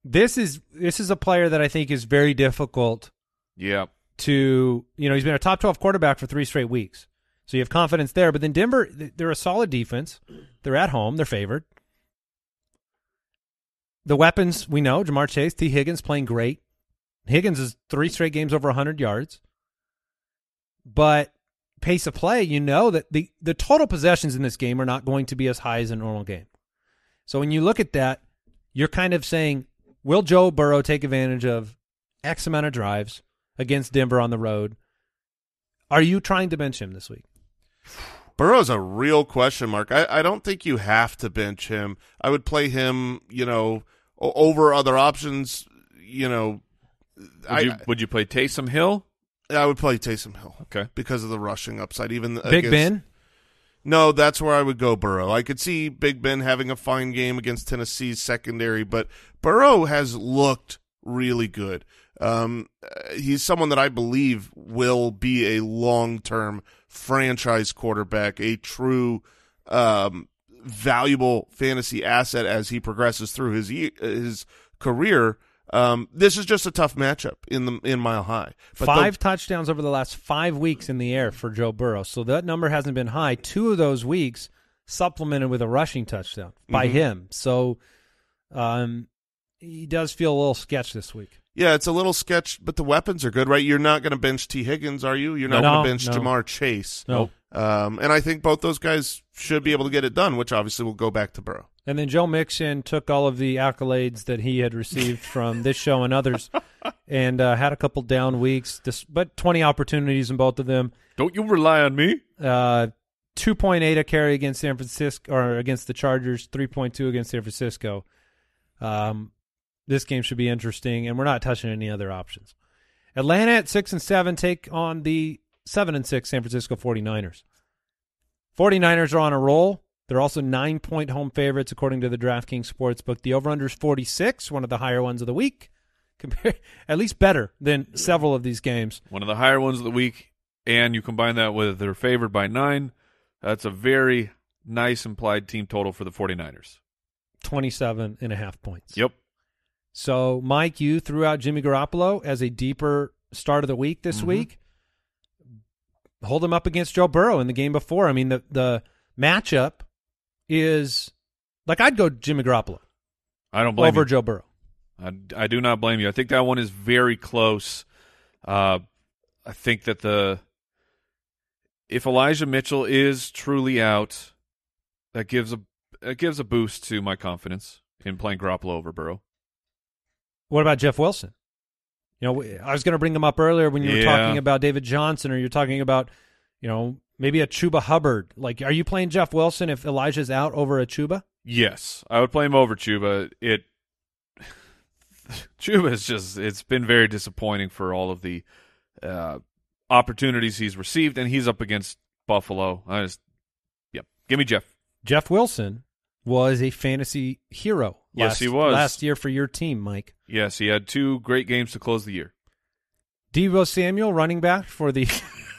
This is this is a player that I think is very difficult Yeah. To you know he's been a top 12 quarterback for three straight weeks. So you have confidence there. But then denver they're a solid defense. They're at home. They're favored. The weapons we know ja'marr chase Tee Higgins playing great. Higgins is three straight games over 100 yards. But pace of play you know that the, the total possessions in this game are not going to be as high as a normal game. So when you look at that you're kind of saying will joe burrow take advantage of x amount of drives against Denver on the road. Are you trying to bench him this week? Burrow's a real question mark. I, I don't think you have to bench him. I would play him, you know, over other options. You know, Would I you would you play Taysom Hill? I would play Taysom Hill Okay. because of the rushing upside. Even Big against- Ben? No, that's where I would go Burrow. I could see Big Ben having a fine game against Tennessee's secondary, but Burrow has looked really good. Um, uh, he's someone that I believe will be a long-term franchise quarterback, a true um, valuable fantasy asset as he progresses through his his career. Um, this is just a tough matchup in the in Mile High. But the- five touchdowns over the last five weeks in the air for Joe Burrow. So that number hasn't been high. Two of those weeks supplemented with a rushing touchdown by Mhm. him. So um, he does feel a little sketch this week. Yeah, it's a little sketch, but the weapons are good, right? You're not going to bench Tee Higgins, are you? You're not No, going to bench no. Ja'Marr Chase. No. Um, and I think both those guys should be able to get it done, which obviously will go back to Burrow. And then Joe Mixon took all of the accolades that he had received from this show and others, and uh, had a couple down weeks, dis- but twenty opportunities in both of them. Don't you rely on me? Uh, two point eight a carry against San Francisco or against the Chargers, three point two against San Francisco. Um, this game should be interesting, and we're not touching any other options. Atlanta at six and seven take on the seven and six San Francisco 49ers. 49ers are on a roll. They're also nine point home favorites according to the DraftKings Sportsbook. The over under is 46, one of the higher ones of the week. Compare, at least better than several of these games. One of the higher ones of the week, and you combine that with they're favored by nine. That's a very nice implied team total for the 49ers. 27 and a half points. Yep. So, Mike, you threw out Jimmy Garoppolo as a deeper start of the week this Mhm. week. Hold him up against Joe Burrow in the game before. I mean, the the matchup is like I'd go Jimmy Garoppolo I don't blame over you. Joe Burrow. I, I do not blame you. I think that one is very close. Uh, I think that the if Elijah Mitchell is truly out, that gives a that gives a boost to my confidence in playing Garoppolo over Burrow. What about Jeff Wilson? You know, I was going to bring him up earlier when you were talking about David Johnson, or you're talking about, you know, maybe a Chuba Hubbard. Like, are you playing Jeff Wilson if Elijah's out over a Chuba? Yes, I would play him over Chuba. It Chuba is just it's been very disappointing for all of the uh, opportunities he's received, and he's up against Buffalo. I just, yep, give me Jeff. Jeff Wilson was a fantasy hero. Yes, last, he was. last year for your team, Mike. Yes, he had two great games to close the year. Deebo Samuel, running back for the.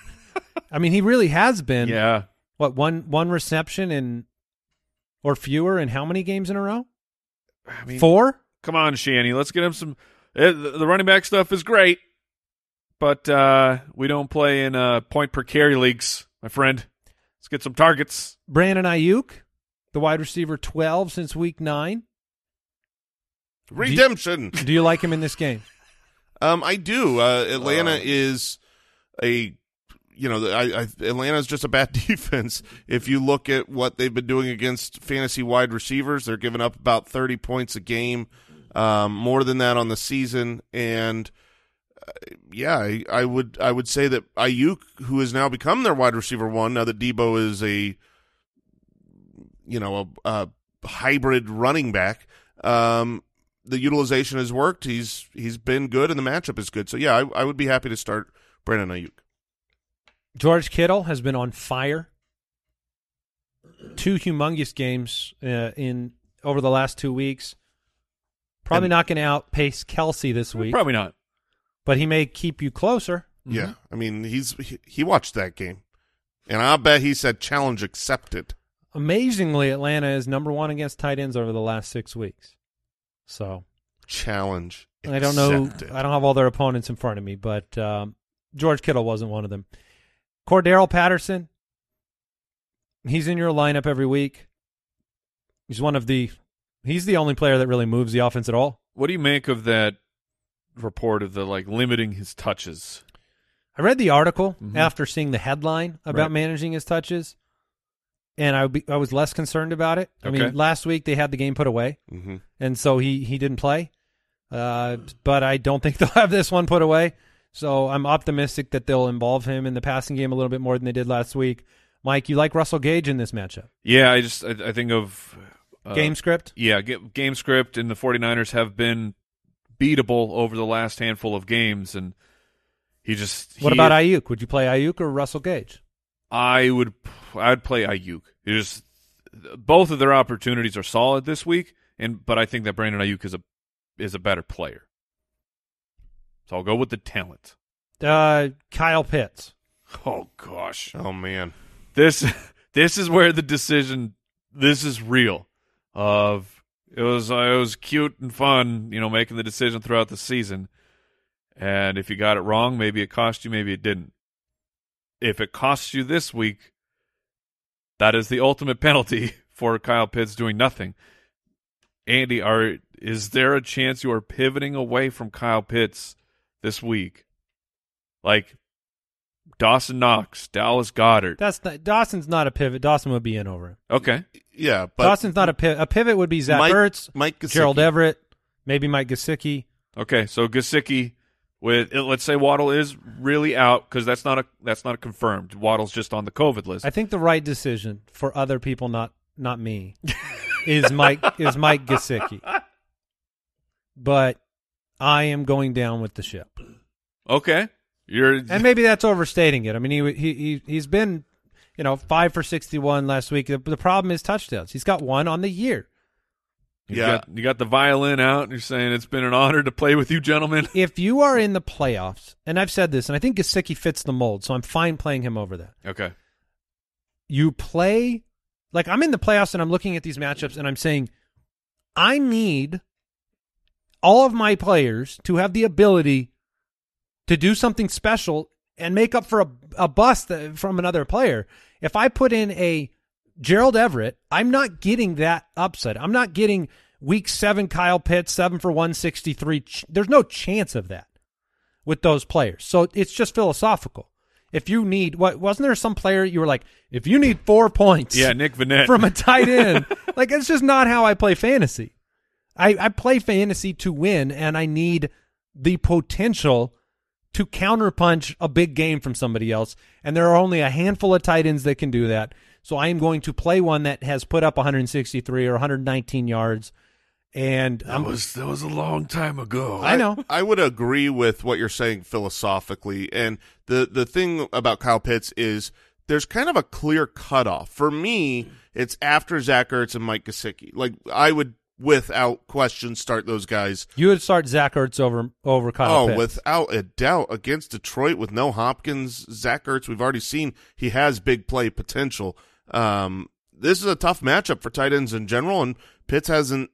I mean, he really has been. yeah, What one one reception in, or fewer in how many games in a row? I mean, Four. come on, Shanny, let's get him some. eh, The the running back stuff is great, but uh, we don't play in uh, point per carry leagues, my friend. Let's get some targets. Brandon Aiyuk, the wide receiver, twelve since week nine. Redemption. Do you like him in this game? Um, I do. Uh, Atlanta Uh. is a, you know, I, I, Atlanta's just a bad defense. If you look at what they've been doing against fantasy wide receivers, they're giving up about thirty points a game, um, more than that on the season. And uh, yeah, I, I would I would say that Aiyuk, who has now become their wide receiver one, now that Deebo is a, you know, a, a hybrid running back. Um, the utilization has worked. He's he's been good, and the matchup is good. So yeah, I, I would be happy to start Brandon Aiyuk. George Kittle has been on fire. Two humongous games uh, in over the last two weeks. Probably And- not going to outpace Kelce this week, Probably not. but he may keep you closer. Yeah, I mean he's he, he watched that game, and I bet he said challenge accepted. Amazingly, Atlanta is number one against tight ends over the last six weeks. So Challenge. I don't know. accepted. I don't have all their opponents in front of me, but um, George Kittle wasn't one of them. Cordarrelle Patterson, he's in your lineup every week. He's one of the. He's the only player that really moves the offense at all. What do you make of that report of the like limiting his touches? I read the article Mhm. after seeing the headline about Right. managing his touches, and I, be, I was less concerned about it. I Okay. mean, last week they had the game put away, Mhm. and so he he didn't play. Uh, but I don't think they'll have this one put away. So I'm optimistic that they'll involve him in the passing game a little bit more than they did last week. Mike, you like Russell Gage in this matchup? Yeah, I just I, I think of uh, game script? Yeah, ga- game script and the 49ers have been beatable over the last handful of games, and he just. What he- about Aiyuk? Would you play Aiyuk or Russell Gage? I would. I'd play Aiyuk. Just both of their opportunities are solid this week, and but I think that Brandon Aiyuk is a is a better player. So I'll go with the talent. Uh, Kyle Pitts. Oh gosh, Oh man, this this is where the decision. This is real. Of it was uh, it was cute and fun, you know, making the decision throughout the season. And if you got it wrong, maybe it cost you, maybe it didn't. If it costs you this week, that is the ultimate penalty for Kyle Pitts doing nothing. Andy, are is there a chance you are pivoting away from Kyle Pitts this week? Like Dawson Knox, Dallas Goedert. That's not, Dawson's not a pivot. Dawson would be in over him. Okay. yeah, but Dawson's not a pivot. A pivot would be Zach Mike- Ertz, Mike Gesicki. Gerald Everett, maybe Mike Gesicki. Okay, so Gesicki with let's say Waddle is really out because that's not a that's not a confirmed. Waddle's just on the COVID list. I think the right decision for other people, not not me, is Mike is Mike Gesicki. But I am going down with the ship, okay, you're and maybe that's overstating it. I mean, he he, he he's been, you know, five for sixty one last week. The, the problem is touchdowns. He's got one on the year. You Yeah. got, you got the violin out. and You're saying it's been an honor to play with you, gentlemen. If you are in the playoffs, and I've said this, and I think Gesicki fits the mold, so I'm fine playing him over that. Okay, you play like I'm in the playoffs and I'm looking at these matchups and I'm saying I need all of my players to have the ability to do something special and make up for a, a bust from another player. If I put in a Gerald Everett, I'm not getting that upset. I'm not getting week seven Kyle Pitts, seven for 163. There's no chance of that with those players. So it's just philosophical. If you need what wasn't there some player you were like, if you need four points yeah, Nick Vannett from a tight end, like it's just not how I play fantasy. I, I play fantasy to win and I need the potential to counterpunch a big game from somebody else. And there are only a handful of tight ends that can do that. So I am going to play one that has put up 163 or 119 yards And That I'm, was that was a long time ago. I know. I would agree with what you're saying philosophically, and the the thing about Kyle Pitts is there's kind of a clear cutoff. For me, it's after Zach Ertz and Mike Gesicki. Like I would, without question, start those guys. you would start Zach Ertz over over Kyle oh, Pitts. without a doubt, against Detroit with no Hopkins, Zach Ertz. We've already seen he has big play potential. Um, this is a tough matchup for tight ends in general, and Pitts hasn't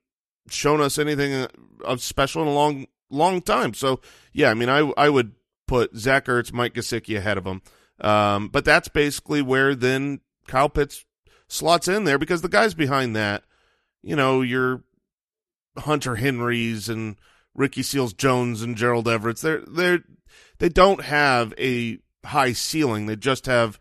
shown us anything of special in a long, long time. So, yeah, I mean, I I would put Zach Ertz, Mike Gesicki ahead of him. Um, but that's basically where then Kyle Pitts slots in there because the guys behind that, you know, your Hunter Henrys and Ricky Seals Jones and Gerald Everett's, they're they're they don't have a high ceiling. They just have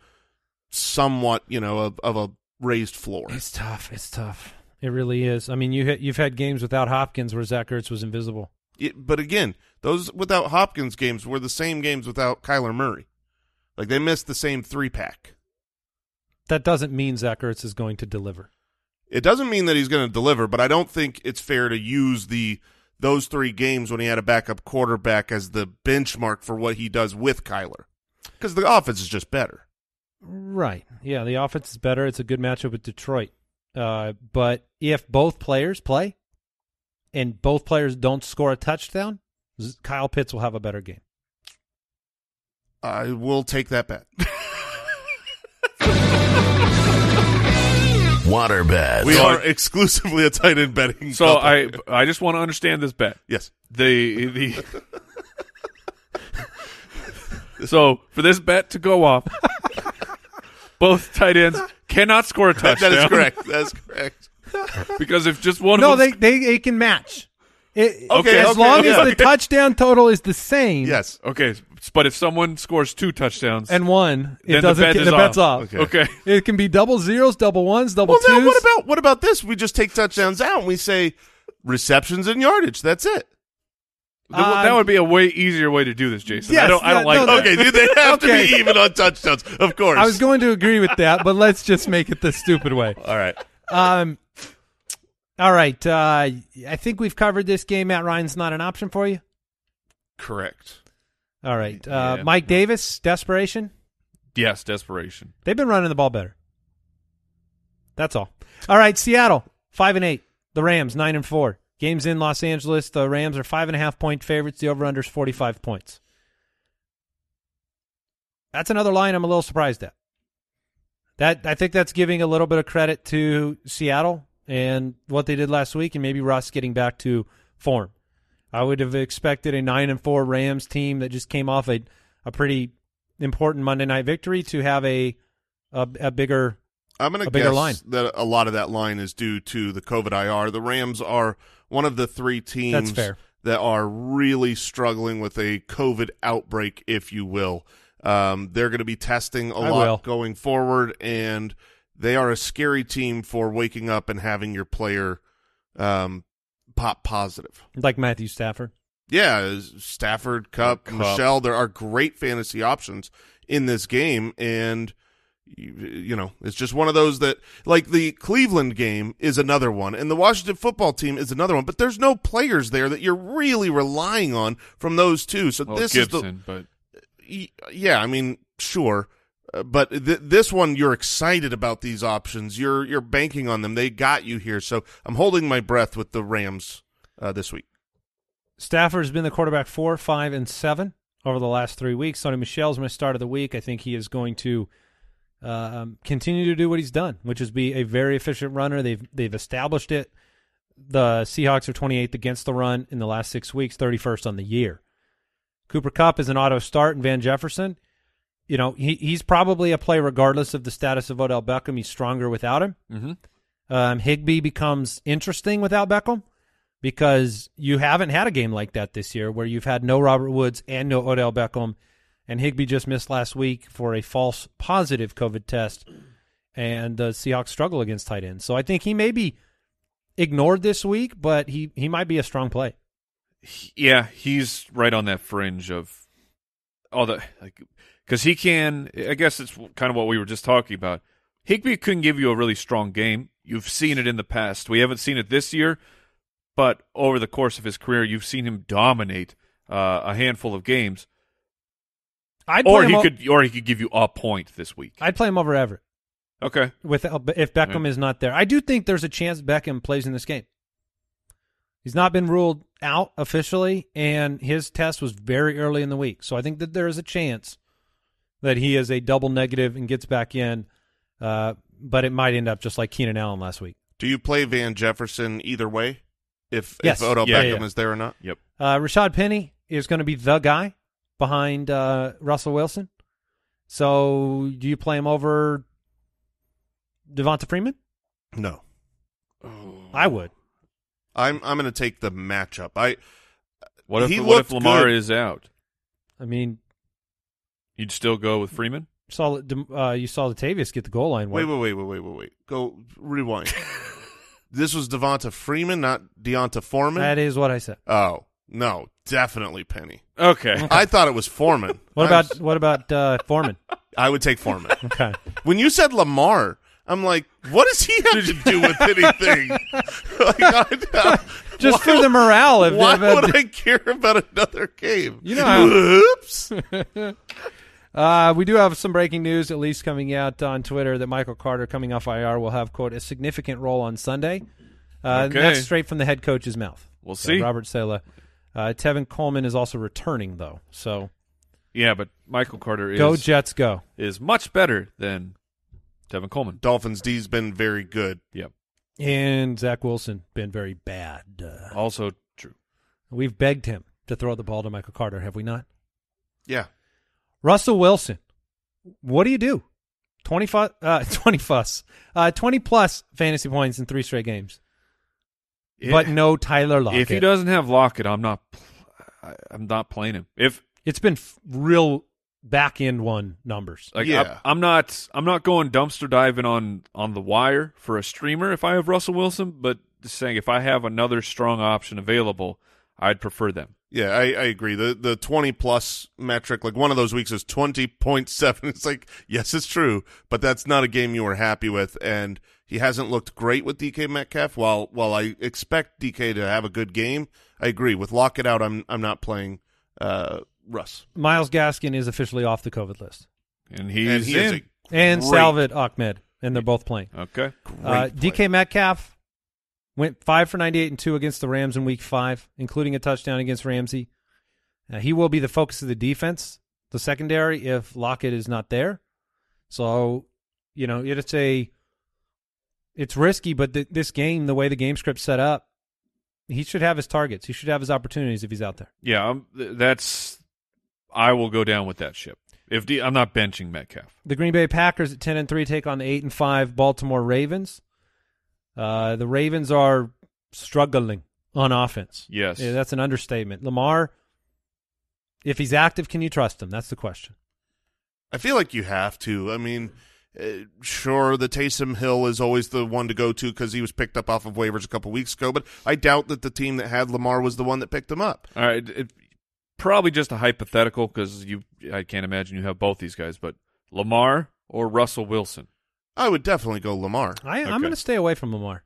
somewhat, you know, of, of a raised floor. It's tough. It's tough. It really is. I mean, you you've had games without Hopkins where Zach Ertz was invisible. It- but again, those without Hopkins games were the same games without Kyler Murray. Like they missed the same three pack. That doesn't mean Zach Ertz is going to deliver. It doesn't mean that he's going to deliver, but I don't think it's fair to use the those three games when he had a backup quarterback as the benchmark for what he does with Kyler, because the offense is just better. Right. Yeah, the offense is better. It's a good matchup with Detroit. Uh, but if both players play and both players don't score a touchdown, Kyle Pitts will have a better game. I will take that bet. Waterbed. We are exclusively a tight end betting. So company. I I just want to understand this bet. yes, The the So for this bet to go off, both tight ends cannot score a that, touchdown. that is correct. That's correct. Because if just one No, of they them they, they can match. It, Okay, as okay, long okay, as the touchdown total is the same. Yes. Okay, but if someone scores two touchdowns And one, it Then doesn't. bet get- the bet's off. off. Okay. Okay. It can be double zeros, double ones, double Well, twos. now what about what about this? We just take touchdowns out and we say receptions and yardage. That's it. Th- that would be a way easier way to do this, Jason. I don't I don't no, like no, that. Okay, dude, they have to be even on touchdowns, of course. I was going to agree with that, but let's just make it the stupid way. All right. Um, all right. Uh, I think we've covered this game. Matt Ryan's not an option for you. Correct. All right. Uh, Yeah. Mike Davis, desperation. Yes, desperation. They've been running the ball better. That's all. All right. Seattle, five and eight. The Rams, nine and four. Games in Los Angeles. The Rams are five and a half point favorites. The over under is 45 points. That's another line I'm a little surprised at. That I think that's giving a little bit of credit to Seattle and what they did last week, and maybe Russ getting back to form. I would have expected a nine and four Rams team that just came off a a pretty important Monday night victory to have a a, a bigger. I'm going to guess line. that a lot of that line is due to the COVID IR. The Rams are one of the three teams that are really struggling with a COVID outbreak, if you will. Um, they're going to be testing a I lot will. going forward, and they are a scary team for waking up and having your player um, pop positive. Like Matthew Stafford. Yeah, Stafford, Kupp, Kupp. Michel, there are great fantasy options in this game, and you, you know it's just one of those that, like the Cleveland game, is another one, and the Washington football team is another one. But there's no players there that you're really relying on from those two. So Well, this Gibson, is the y- yeah, I mean sure. Uh, but th- this one, you're excited about these options. You're you're banking on them. They got you here. So I'm holding my breath with the Rams uh, this week. Stafford's been the quarterback four, five, and seven over the last three weeks. Sony Michel's my start of the week. I think he is going to um, continue to do what he's done, which is be a very efficient runner. They've they've established it. The Seahawks are 28th against the run in the last six weeks, 31st on the year. Cooper Kupp is an auto start, and Van Jefferson, you know, he he's probably a play regardless of the status of Odell Beckham. He's stronger without him. hmm Um, Higbee becomes interesting without Beckham because you haven't had a game like that this year where you've had no Robert Woods and no Odell Beckham, and Higbee just missed last week for a false positive COVID test, and the Seahawks struggle against tight ends. So I think he may be ignored this week, but he he might be a strong play. yeah, he's right on that fringe of all the like because he can. I guess it's kind of what we were just talking about. Higbee couldn't give you a really strong game. You've seen it in the past. We haven't seen it this year, but over the course of his career, you've seen him dominate uh, a handful of games. I'd Or him he o- could, or he could give you a point this week. I'd play him over Everett Okay, with if Beckham is not there. I do think there's a chance Beckham plays in this game. He's not been ruled out officially, and his test was very early in the week. So I think that there is a chance that he is a double negative and gets back in. Uh, but it might end up just like Keenan Allen last week. Do you play Van Jefferson either way? If Yes. if Odell Yeah, Beckham yeah. is there or not? yep. Uh, Rashaad Penny is going to be the guy behind uh, Russell Wilson. So do you play him over Devonta Freeman? No. I would. I'm I'm going to take the matchup. I What if He what if Lamar good. is out? I mean, You'd still go with Freeman? you saw uh, you saw Latavius get the goal line. wait wait wait wait wait wait wait. Go rewind. this was Devonta Freeman, not D'Onta Foreman. That is what I said. oh no, definitely Penny. Okay. I thought it was Foreman. What I'm- about what about uh, Foreman? I would take Foreman. Okay, when you said Lamar, I'm like, what does he have to do with anything? like, I, just why- for the morale of Why of, would I care about another game? You know how- Oops. Uh, we do have some breaking news, at least coming out on Twitter, that Michael Carter, coming off IR, will have quote a significant role on Sunday. Uh, and Okay. That's straight from the head coach's mouth. We'll So see. Robert Saleh. Uh, Tevin Coleman is also returning, though. So Yeah, but Michael Carter is go Jets, go. is much better than Tevin Coleman. Dolphins D's been very good. Yep. And Zach Wilson been very bad. Uh, Also true. we've begged him to throw the ball to Michael Carter, have we not? Yeah. Russell Wilson, what do you do? 20, fu- uh, 20 fuss, uh, 20 plus fantasy points in three straight games, but no Tyler Lockett. If he doesn't have Lockett, I'm not. I- I'm not playing him. If It's been f- real back end one numbers. like Yeah. I, am not. I'm not going dumpster diving on on the wire for a streamer if I have Russell Wilson. But just saying, if I have another strong option available, I'd prefer them. Yeah, I, I agree. The the twenty plus metric, like one of those weeks is twenty point seven. It's like, yes, it's true, but that's not a game you were happy with, and he hasn't looked great with DK Metcalf. While while I expect DK to have a good game, I agree. With Lockett out, I'm I'm not playing uh Russ. Myles Gaskin is officially off the COVID list, And he's and he in. is and Great. Salvon Ahmed, and they're both playing. okay. great Uh, play. DK Metcalf went five for ninety eight and two against the Rams in Week Five, including a touchdown against Ramsey. Uh, he will be the focus of the defense, the secondary, if Lockett is not there. So, you know, it's a it's risky, but th- this game, the way the game script's set up, he should have his targets. He should have his opportunities if he's out there. Yeah, I'm, that's. I will go down with that ship. If D, I'm not benching Metcalf. The Green Bay Packers at ten and three take on the eight and five Baltimore Ravens. Uh, the Ravens are struggling on offense. Yes. Yeah, that's an understatement. Lamar, if he's active, can you trust him? That's the question. I feel like you have to. I mean, uh, sure, the Taysom Hill is always the one to go to because he was picked up off of waivers a couple weeks ago, but I doubt that the team that had Lamar was the one that picked him up. All right, it, probably just a hypothetical because you. I can't imagine you have both these guys, but Lamar or Russell Wilson. I would definitely go Lamar. I, Okay. I'm going to stay away from Lamar.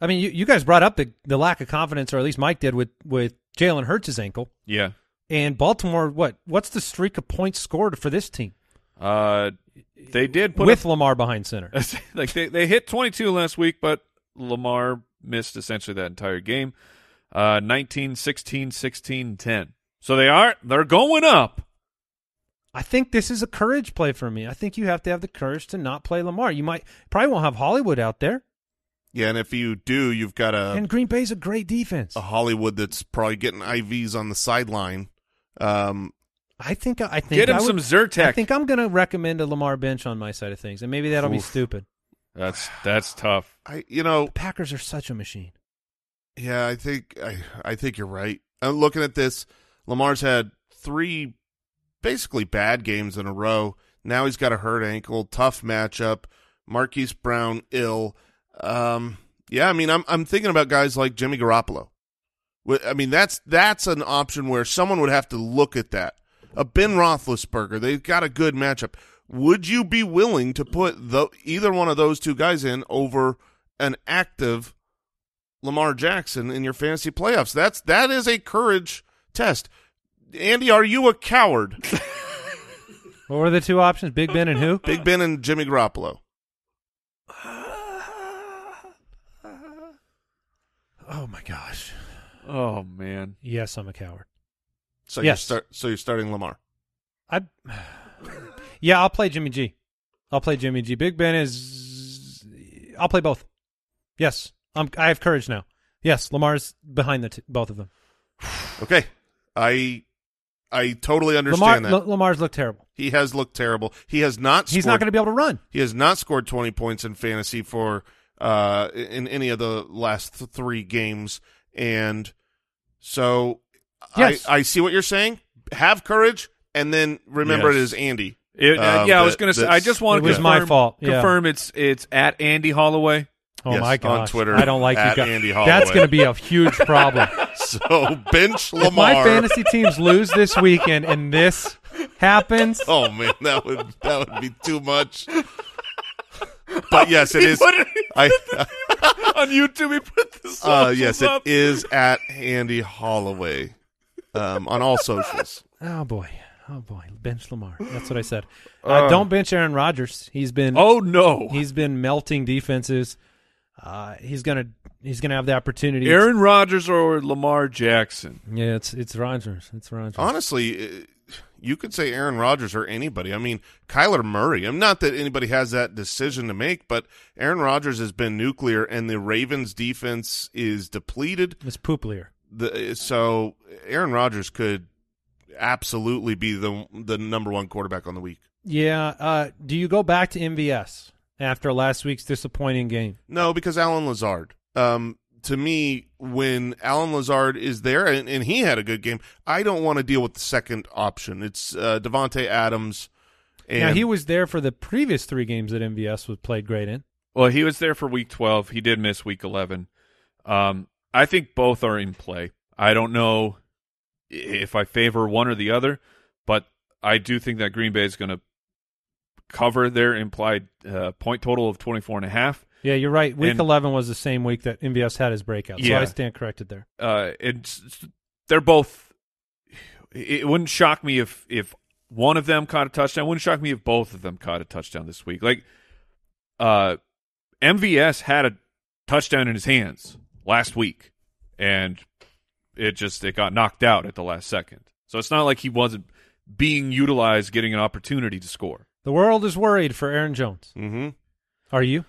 I mean, you, you guys brought up the, the lack of confidence, or at least Mike did with with Jalen Hurts' ankle. Yeah. And Baltimore, what what's the streak of points scored for this team Uh, they did put with Lamar behind center? like they they hit 22 last week, but Lamar missed essentially that entire game. Uh, 19, 16, 16, 10. So they are they're going up. I think this is a courage play for me. I think you have to have the courage to not play Lamar. You might probably won't have Hollywood out there, Yeah, and if you do, you've got a and Green Bay's a great defense. a Hollywood that's probably getting IVs on the sideline. Um, I think I think Get him I some Zyrtec. I think I'm going to recommend a Lamar bench on my side of things, and maybe that'll be stupid. That's that's tough. I you know, The Packers are such a machine. yeah, I think I I think you're right. I'm looking at this. Lamar's had three basically bad games in a row. Now he's got a hurt ankle, tough matchup. Marquise Brown ill. Um, yeah, I mean, I'm I'm thinking about guys like Jimmy Garoppolo. I mean, that's that's an option where someone would have to look at that. A Ben Roethlisberger, they've got a good matchup. Would you be willing to put the, either one of those two guys in over an active Lamar Jackson in your fantasy playoffs. That's that is a courage test. Andy, are you a coward? What were the two options? Big Ben and who? Big Ben and Jimmy Garoppolo. Oh my gosh. Oh man. Yes, I'm a coward. So Yes. you start. So you're starting Lamar. I. Yeah, I'll play Jimmy G. I'll play Jimmy G. Big Ben is. I'll play both. Yes, I'm. I have courage now. Yes, Lamar's behind the t- both of them. Okay, I I totally Lamar, understand that. L- Lamar's looked terrible. he has looked terrible. He has not. He's not going to be able to run. He has not scored 20 points in fantasy for uh in any of the last th- three games, and so Yes. I I see what you're saying. Have courage, and then remember Yes. it is Andy. It, uh, Um, yeah, I was gonna say. I just want It to was my fault, yeah. Confirm it's it's at Andy Holloway. Oh Yes, my god! on! Twitter, I don't like you guys. Andy That's going to be a huge problem. So bench if Lamar. my fantasy teams lose this weekend and this happens, Oh man, that would that would be too much. But yes, it is. it- I on YouTube, he put this. uh, yes, it up. is at Andy Holloway um, on all socials. oh boy, oh boy, bench Lamar. That's what I said. Uh, don't bench Aaron Rodgers. He's been Oh no, he's been melting defenses. Uh, he's gonna he's gonna have the opportunity. Aaron Rodgers or Lamar Jackson. yeah, it's it's Rodgers. It's Rodgers. Honestly, uh, you could say Aaron Rodgers or anybody. I mean, Kyler Murray. I'm not that anybody has that decision to make, but Aaron Rodgers has been nuclear, and the Ravens' defense is depleted. It's Pooplier. The, so Aaron Rodgers could absolutely be the the number one quarterback on the week. Yeah. Uh, do you go back to MVS after last week's disappointing game? No, because Allen Lazard. Um, to me, when Allen Lazard is there and, and he had a good game, I don't want to deal with the second option. It's uh, Davante Adams. And now he was there for the previous three games that MVS was played great in. Well, he was there for week 12. He did miss week 11. Um, I think both are in play. I don't know if I favor one or the other, but I do think that Green Bay is going to cover their implied uh, point total of 24 and a half. Yeah, you're right. Week And- 11 was the same week that MVS had his breakout. So Yeah. I stand corrected there. Uh, it's, they're both. It wouldn't shock me if if one of them caught a touchdown. It wouldn't shock me if both of them caught a touchdown this week. Like, uh, MVS had a touchdown in his hands last week, and it just it got knocked out at the last second. So it's not like he wasn't being utilized, getting an opportunity to score. The world is worried for Aaron Jones. hmm Are you?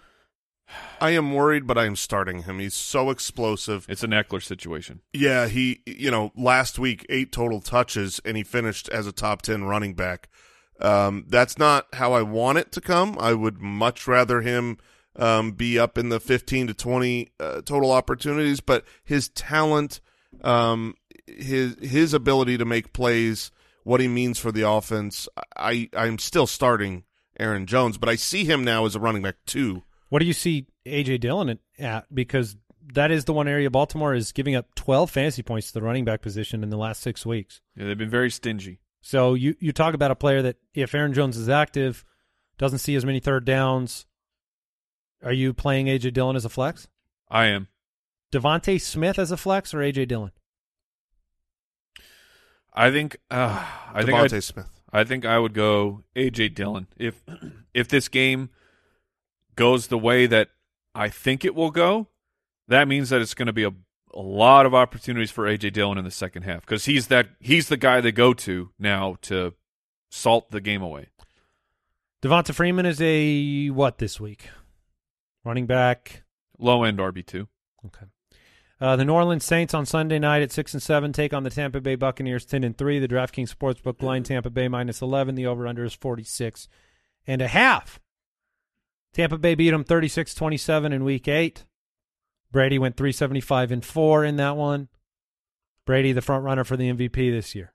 I am worried, but I am starting him. He's so explosive. It's an Ekeler situation. Yeah, he, you know, last week, eight total touches, and he finished as a top 10 running back. Um, that's not how I want it to come. I would much rather him um, be up in the 15 to 20 uh, total opportunities, but his talent, um, his his ability to make plays, what he means for the offense, I, I'm still starting Aaron Jones, but I see him now as a running back too. What do you see AJ Dillon at- at? Because that is the one area Baltimore is giving up 12 fantasy points to the running back position in the last six weeks. Yeah, they've been very stingy. So you, you talk about a player that if Aaron Jones is active, doesn't see as many third downs. Are you playing AJ Dillon as a flex? I am. DeVonta Smith as a flex or AJ Dillon? I think. Uh, I think. I'd- DeVonta Smith. I think I would go AJ Dillon. If if this game goes the way that I think it will go, that means that it's going to be a, a lot of opportunities for AJ Dillon in the second half because he's that he's the guy they go to now to salt the game away. Devonta Freeman is a what this week? Running back. Low end RB two. Okay. Uh, the New Orleans Saints on Sunday night at six and seven take on the Tampa Bay Buccaneers ten and three. The DraftKings Sportsbook line Tampa Bay minus eleven. The over under is forty six and a half. Tampa Bay beat them 36-27 in Week Eight. Brady went three seventy five and four in that one. Brady the front runner for the MVP this year.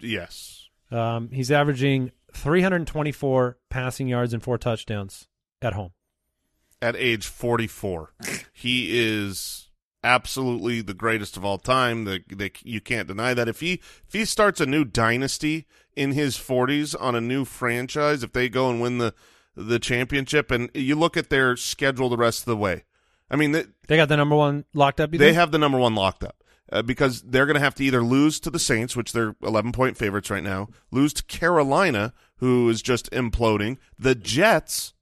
Yes. Um, he's averaging 324 passing yards and four touchdowns at home. at age 44. he is absolutely the greatest of all time. The, the, you can't deny that. If he if he starts a new dynasty in his 40s on a new franchise, if they go and win the the championship, and you look at their schedule the rest of the way, I mean, they, They got the number one locked up. They think? have the number one locked up uh, because they're going to have to either lose to the Saints, which they're 11 point favorites right now, lose to Carolina, who is just imploding, the Jets,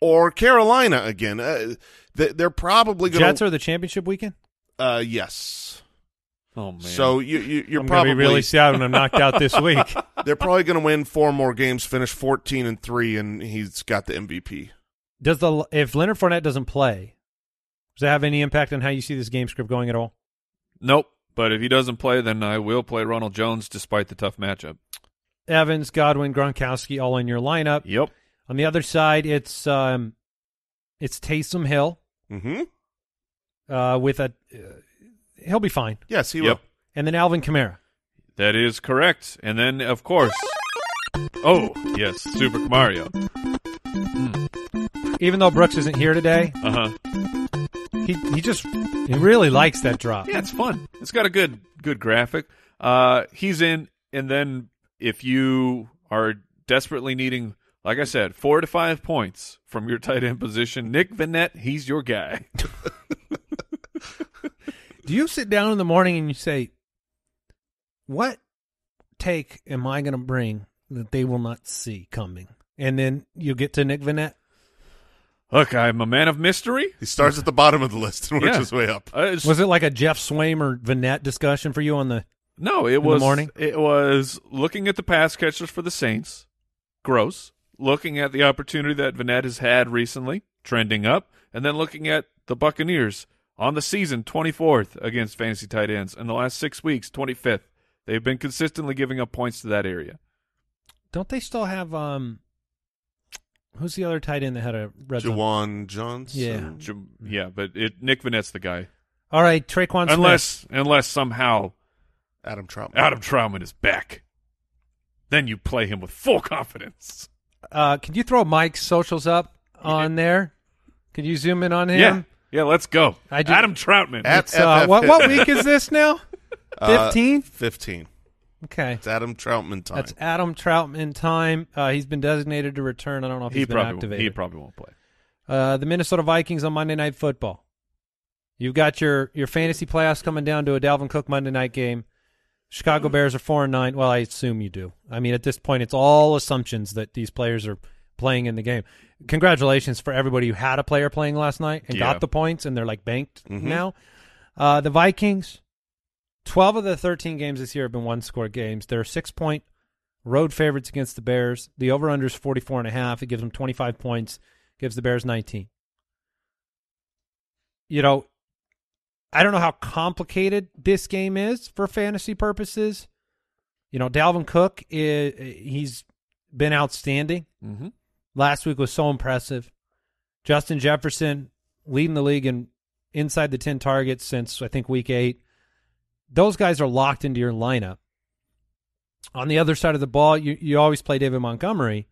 or Carolina again. Uh, they, they're probably going Jets are the championship weekend. Uh, yes. Oh man. So you, you you're I'm probably gonna be really sad when I'm knocked out this week. they're probably going to win four more games, finish 14 and three, and he's got the MVP. Does the if Leonard Fournette doesn't play, does that have any impact on how you see this game script going at all? nope. But if he doesn't play, then I will play Ronald Jones despite the tough matchup. Evans, Godwin, Gronkowski, all in your lineup. Yep. On the other side, it's um, it's Taysom Hill Mm-hmm. Uh, with a uh, he'll be fine, Yes, he Yep. will. and then Alvin Kamara. That is correct. And then, of course, oh yes, Super Mario. Even though Brooks isn't here today, Uh huh. he he just he really likes that drop. Yeah, it's fun. It's got a good good graphic. Uh, he's in, and then if you are desperately needing, like I said, four to five points from your tight end position, Nick Vannett, he's your guy. Do you sit down in the morning and you say, "What take am I going to bring that they will not see coming?" And then you get to Nick Vannett. Look, I'm a man of mystery. He starts at the bottom of the list and works Yeah. his way up. Uh, it's- Was it like a Geoff Swaim or Vannett discussion for you on the? No, it the was morning? It was looking at the pass catchers for the Saints. Gross. Looking at the opportunity that Vannett has had recently, trending up, and then looking at the Buccaneers on the season, 24th against fantasy tight ends. In the last six weeks, 25th. They've been consistently giving up points to that area. Don't they still have um? Who's the other tight end that had a red zone? Juwan Johnson. Yeah. Jim- Yeah, but it, Nick Vannett's the guy. All right, Tre'Quan Smith. Unless, unless somehow Adam Trautman. Adam Trautman is back, then you play him with full confidence. Uh, can you throw Mike's socials up on there? Can you zoom in on him? Yeah, yeah. Let's go. I ju- Adam Trautman. At- It's, uh, FF what what week is this now? Uh, Fifteen. 15. okay, It's Adam Trautman time. that's Adam Trautman time. Uh, he's been designated to return. I don't know if he he's been probably won't, activated. he probably won't play. Uh, the Minnesota Vikings on Monday Night Football. You've got your your fantasy playoffs coming down to a Dalvin Cook Monday night game. Chicago Bears are four and nine. Well, I assume you do. I mean, at this point, it's all assumptions that these players are playing in the game. Congratulations for everybody who had a player playing last night and Yeah. got the points, and they're like banked Mhm. now. Uh, the Vikings, twelve of the thirteen games this year have been one score games. They're six point road favorites against the Bears. The over under is 44 and a half. It gives them 25 points, gives the Bears 19. You know, I don't know how complicated this game is for fantasy purposes. You know, Dalvin Cook is he's been outstanding. Mm-hmm. Last week was so impressive. Justin Jefferson leading the league in inside the 10 targets since I think week 8. Those guys are locked into your lineup. On the other side of the ball, you you always play David Montgomery.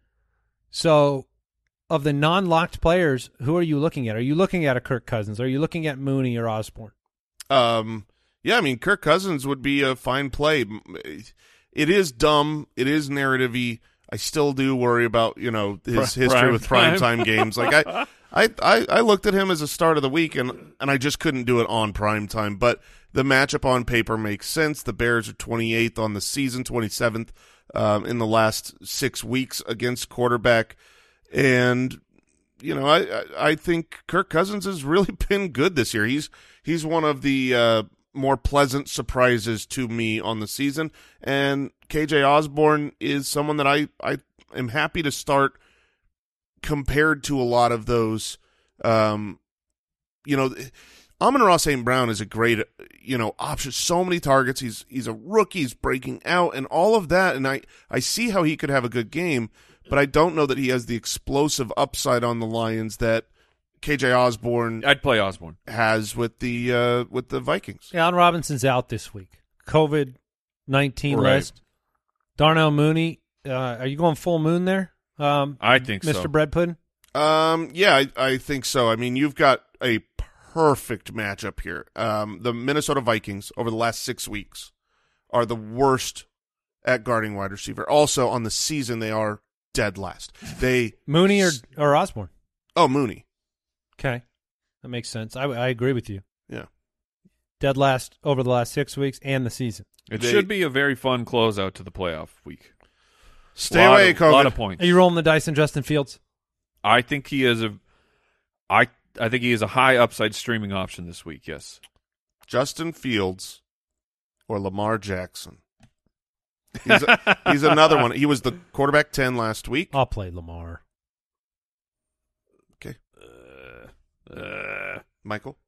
So, of the non-locked players, who are you looking at? Are you looking at a Kirk Cousins? Are you looking at Mooney or Osborn? Um, yeah, I mean, Kirk Cousins would be a fine play. It is dumb. It is narrative-y. I still do worry about you know his history prime with time. games. Like I, I, I, I looked at him as a start of the week, and and I just couldn't do it on prime time. But the matchup on paper makes sense. The Bears are 28th on the season, 27th um, in the last six weeks against quarterback, and you know, I, I I think Kirk Cousins has really been good this year. He's he's one of the uh, more pleasant surprises to me on the season, and KJ Osborn is someone that I I am happy to start compared to a lot of those. Um, you know, Amon-Ra St. Brown is a great you know option. So many targets. He's he's a rookie. He's breaking out and all of that. And I I see how he could have a good game but I don't know that he has the explosive upside on the Lions that KJ Osborn I'd play Osborn. has with the uh, with the Vikings. Allen Robinson's out this week. COVID nineteen Right. list. Darnell Mooney. Uh, are you going full moon there, um, I think so. Mr. so. Bread Pudding? Um, yeah, I, I think so. I mean, you've got a perfect matchup here. Um, the Minnesota Vikings over the last six weeks are the worst at guarding wide receiver. Also, on the season, they are dead last. They Mooney or or Osborn? oh Mooney. Okay. That makes sense. I, I agree with you. Yeah. Dead last over the last six weeks and the season. It They- should be a very fun closeout to the playoff week. Stay lot away, of, COVID. lot of points. Are you rolling the dice in Justin Fields? I think he is a, I I think he is a high upside streaming option this week. Yes. Justin Fields or Lamar Jackson. He's, a, he's another one. He was the quarterback 10 last week. I'll play Lamar. Okay. Uh, Michael?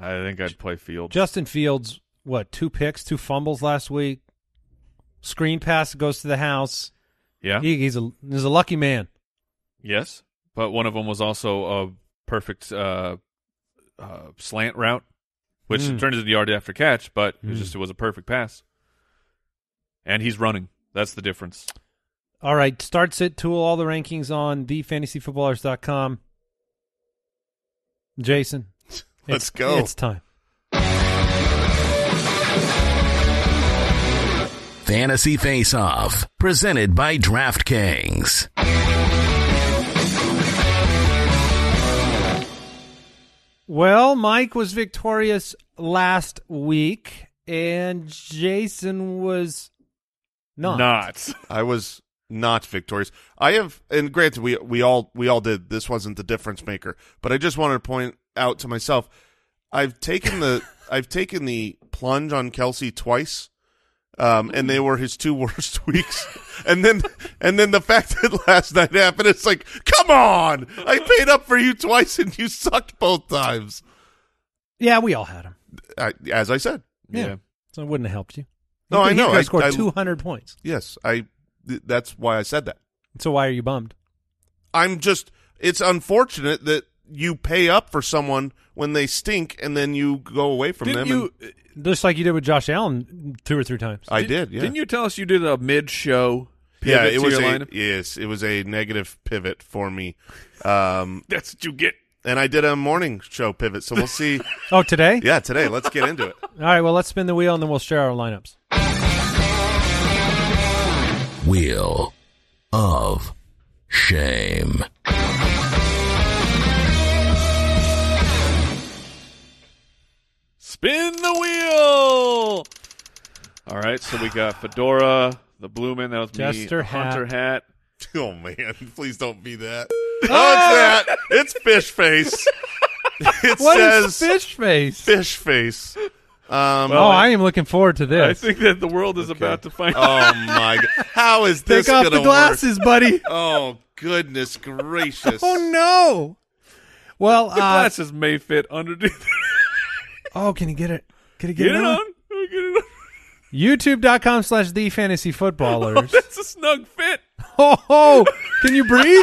I think I'd play Fields. Justin Fields, what, two picks, two fumbles last week? Screen pass goes to the house. yeah. He, he's a he's a lucky man. yes, but one of them was also a perfect uh, uh, slant route, which Mm. turned into the yard after catch, but it was Mm. just it was a perfect pass. And he's running. That's the difference. All right, start sit tool, all the rankings on thefantasyfootballers.com. Jason. Let's it's- go. It's time. Fantasy Face Off, presented by DraftKings. Well, Mike was victorious last week, and Jason was not. Not. I was not victorious. I have, and granted, we we all we all did. This wasn't the difference maker, but I just wanted to point out to myself, I've taken the I've taken the plunge on Kelce twice, um, and they were his two worst weeks. And then and then the fact that last night happened, it's like, come on! I paid up for you twice, and you sucked both times. Yeah, we all had him. I, as I said, Yeah. So it wouldn't have helped you. No, I know. could I- scored 200 points. yes, I. th- That's why I said that. So why are you bummed? I'm just it's unfortunate that you pay up for someone when they stink and then you go away from Didn't them. you? and- Just like you did with Josh Allen two or three times. I did, yeah. Didn't you tell us you did a mid-show? yeah, pivot it to was your a lineup? yes, it was a negative pivot for me. Um That's what you get. and I did a morning show pivot, so we'll see. Oh, today? yeah, today. Let's get into it. All right, well, let's spin the wheel and then we'll share our lineups. Wheel of Shame. Spin the wheel. All right, so we got Fedora, the blue Bloomin', that was Jester me, hat. Hunter hat. Oh man, please don't be that. Oh, it's oh, ah! that. It's fish face. It What says is fish face? fish face. Um, oh, I am looking forward to this. I think that the world is about to find out. oh my god, how is this Take off the glasses, buddy. Oh goodness gracious! oh no. Well, the uh, glasses may fit underneath. oh, can you get it? Can you get, Get it it on? on. Get it on. YouTube.com slash the fantasy footballers. That's a snug fit. oh, oh, can you breathe?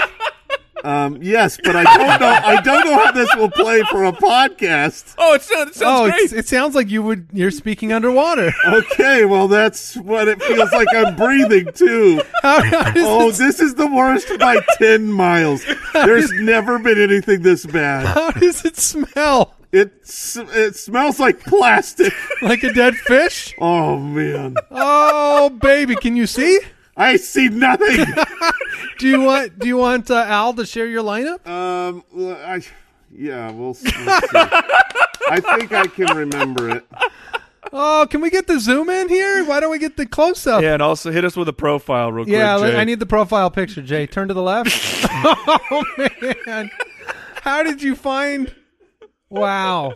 Um, yes, but I don't know. I don't know how this will play for a podcast. Oh, it sounds, it sounds oh, great. it sounds like you would. You're speaking underwater. Okay, well that's what it feels like. I'm breathing too. How, how Oh, it, this is the worst by ten miles. There's never been anything this bad. how does it smell? It it smells like plastic. Like a dead fish? Oh man, Oh, baby, can you see? I see nothing. Do you want Do you want uh, Al to share your lineup? Um, well, I yeah, we'll, we'll see. I think I can remember it. Oh, can we get the zoom in here? Why don't we get the close up? yeah, and also hit us with a profile real Yeah, quick. let- Jay. I need the profile picture, Jay. Turn to the left. oh man, how did you find? Wow,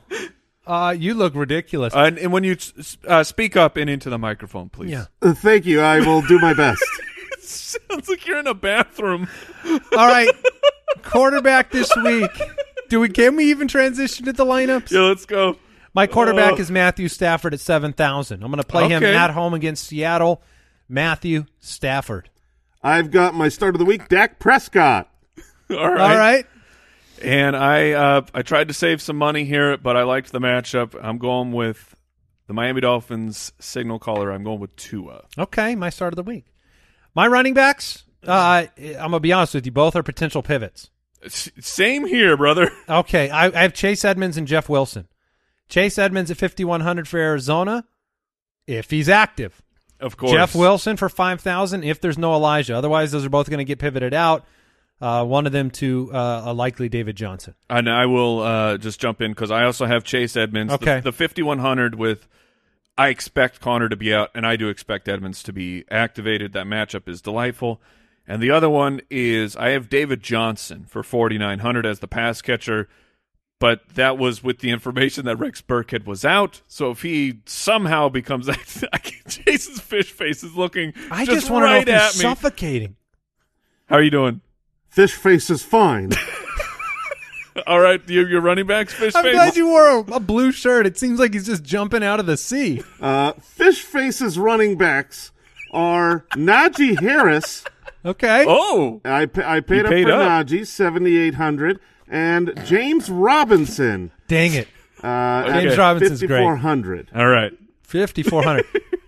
uh, you look ridiculous. Uh, and, and when you uh, speak up and into the microphone, please. yeah. Uh, thank you. I will do my best. Sounds like you're in a bathroom. All right, quarterback this week. Do we? Can we even transition to the lineups? Yeah, let's go. My quarterback Oh. is Matthew Stafford at seven thousand. I'm going to play him at home against Seattle. Matthew Stafford. I've got my start of the week, Dak Prescott. All All right. And I uh, I tried to save some money here, but I liked the matchup. I'm going with the Miami Dolphins signal caller. I'm going with Tua. Okay, my start of the week. My running backs, uh, I'm to be honest with you, both are potential pivots. S- same here, brother. Okay, I, I have Chase Edmonds and Jeff Wilson. Chase Edmonds at 5,100 for Arizona, if he's active. Of course. Jeff Wilson for 5,000 if there's no Elijah. Otherwise, those are both going to get pivoted out. Uh, one of them to uh, a likely David Johnson. And I will uh, just jump in because I also have Chase Edmonds. Okay. The, the 5100 with, I expect Connor to be out, and I do expect Edmonds to be activated. That matchup is delightful. And the other one is I have David Johnson for 4900 as the pass catcher, but that was with the information that Rex Burkhead was out. So if he somehow becomes, Jason's fish face is looking. I just, just, want to right know if he's suffocating. How are you doing? Fish face is fine. All right, you, your running backs, fish I'm face. glad you wore a, a blue shirt. It seems like he's just jumping out of the sea. Uh, Fish face's running backs are Najee Harris. Okay. oh, I, pa- I paid You up paid for up. Najee, 7800 and James Robinson. Dang it. Uh, James at Robinson's great. 5400 all right. 5400.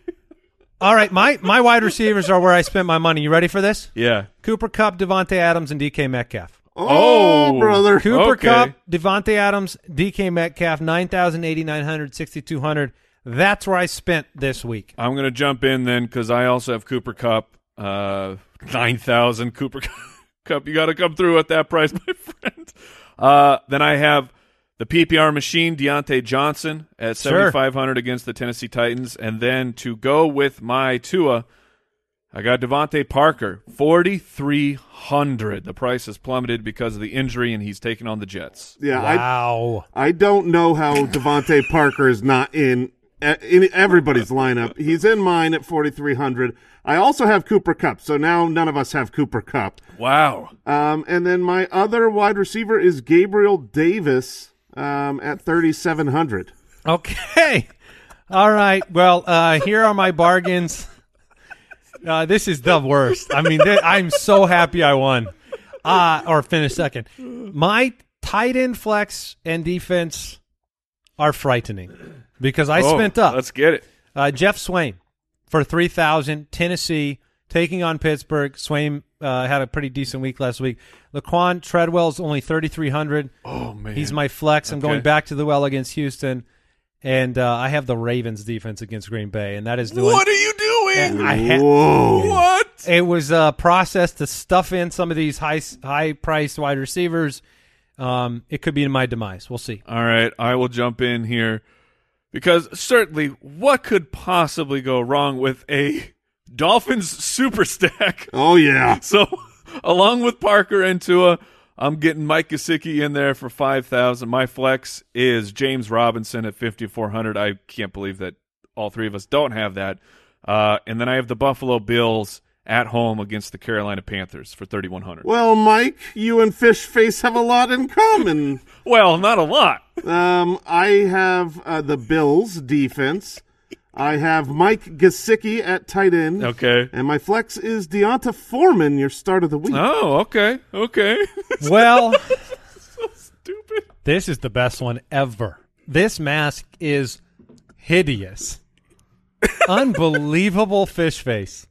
All right, my, my wide receivers are where I spent my money. You ready for this? Yeah. Cooper Kupp, Davante Adams, and DK Metcalf. Oh, Oh. brother. Cooper Okay. Kupp, Davante Adams, DK Metcalf, 9,000, 8,900, 6,200. That's where I spent this week. I'm going to jump in then because I also have Cooper Kupp, uh, 9,000 Cooper Kupp. You got to come through at that price, my friend. Uh, then I have the PPR machine, Diontae Johnson at Sure. 7,500 against the Tennessee Titans. And then to go with my Tua, I got DeVante Parker, 4,300. The price has plummeted because of the injury, and he's taking on the Jets. Yeah, Wow. I I don't know how DeVante Parker is not in in everybody's lineup. He's in mine at 4300. I also have Cooper Kupp, so now none of us have Cooper Kupp. Wow. Um, and then my other wide receiver is Gabriel Davis um, at 3700. Okay. All right. Well, uh, here are my bargains. Uh, this is the worst. I mean, th- I'm so happy I won uh, or finished second. My tight end flex and defense are frightening because I Oh, spent up. Let's get it. Uh, Geoff Swaim for 3000 Tennessee taking on Pittsburgh. Swaim uh, had a pretty decent week last week. Laquon Treadwell's only 3300 Oh, man. He's my flex. I'm Okay. going back to the well against Houston, and uh, I have the Ravens defense against Green Bay, and that is doing. What are you doing? I ha- Whoa. What? it was a process to stuff in some of these high high priced wide receivers. Um, it could be in my demise. We'll see. All right, I will jump in here because certainly what could possibly go wrong with a Dolphins super stack? Oh, yeah. So, along with Parker and Tua, I'm getting Mike Gesicki in there for 5,000. My flex is James Robinson at 5,400. I can't believe that all three of us don't have that. Uh, and then I have the Buffalo Bills at home against the Carolina Panthers for 3,100. Well, Mike, you and Fish Face have a lot in common. Well, not a lot. Um, I have uh, the Bills defense. I have Mike Gesicki at tight end. Okay. And my flex is D'Onta Foreman, your start of the week. Oh, okay. Okay. Well, so Stupid. this is the best one ever. This mask is hideous, unbelievable fish face.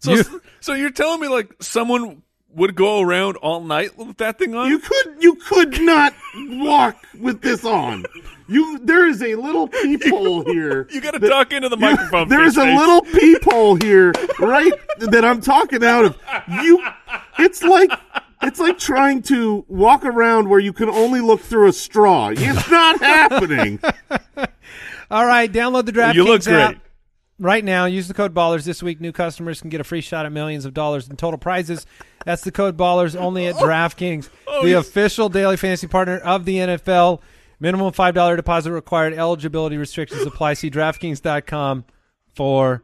So, You- so you're telling me like someone would go around all night with that thing on? You could you could not walk with this on. You there is a little peephole here. You got to that- duck into the you- microphone. There's a Fish Face. little peephole here, right? that I'm talking out of. You, it's like it's like trying to walk around where you can only look through a straw. It's not happening. All right, download the DraftKings You look app great. Right now. Use the code Ballers this week. New customers can get a free shot at millions of dollars in total prizes. That's the code Ballers only at oh. DraftKings, Oh, the official daily fantasy partner of the NFL. Minimum five dollar deposit required. Eligibility restrictions apply. See DraftKings.com for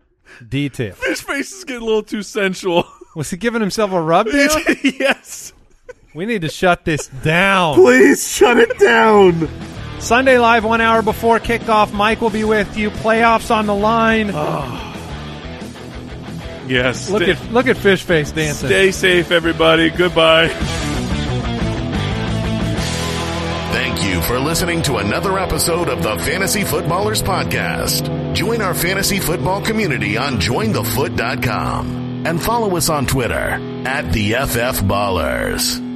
details. Fish Face is getting a little too sensual. Was he giving himself a rub down? yes. we need to shut this down. Please shut it down. Sunday live, one hour before kickoff. Mike will be with you. Playoffs on the line. Ah. Yes. look stay, at look at fish face dancing. Stay safe, everybody. Goodbye. Thank you for listening to another episode of the Fantasy Footballers Podcast. Join our fantasy football community on jointhefoot.com and follow us on Twitter at the FF Ballers.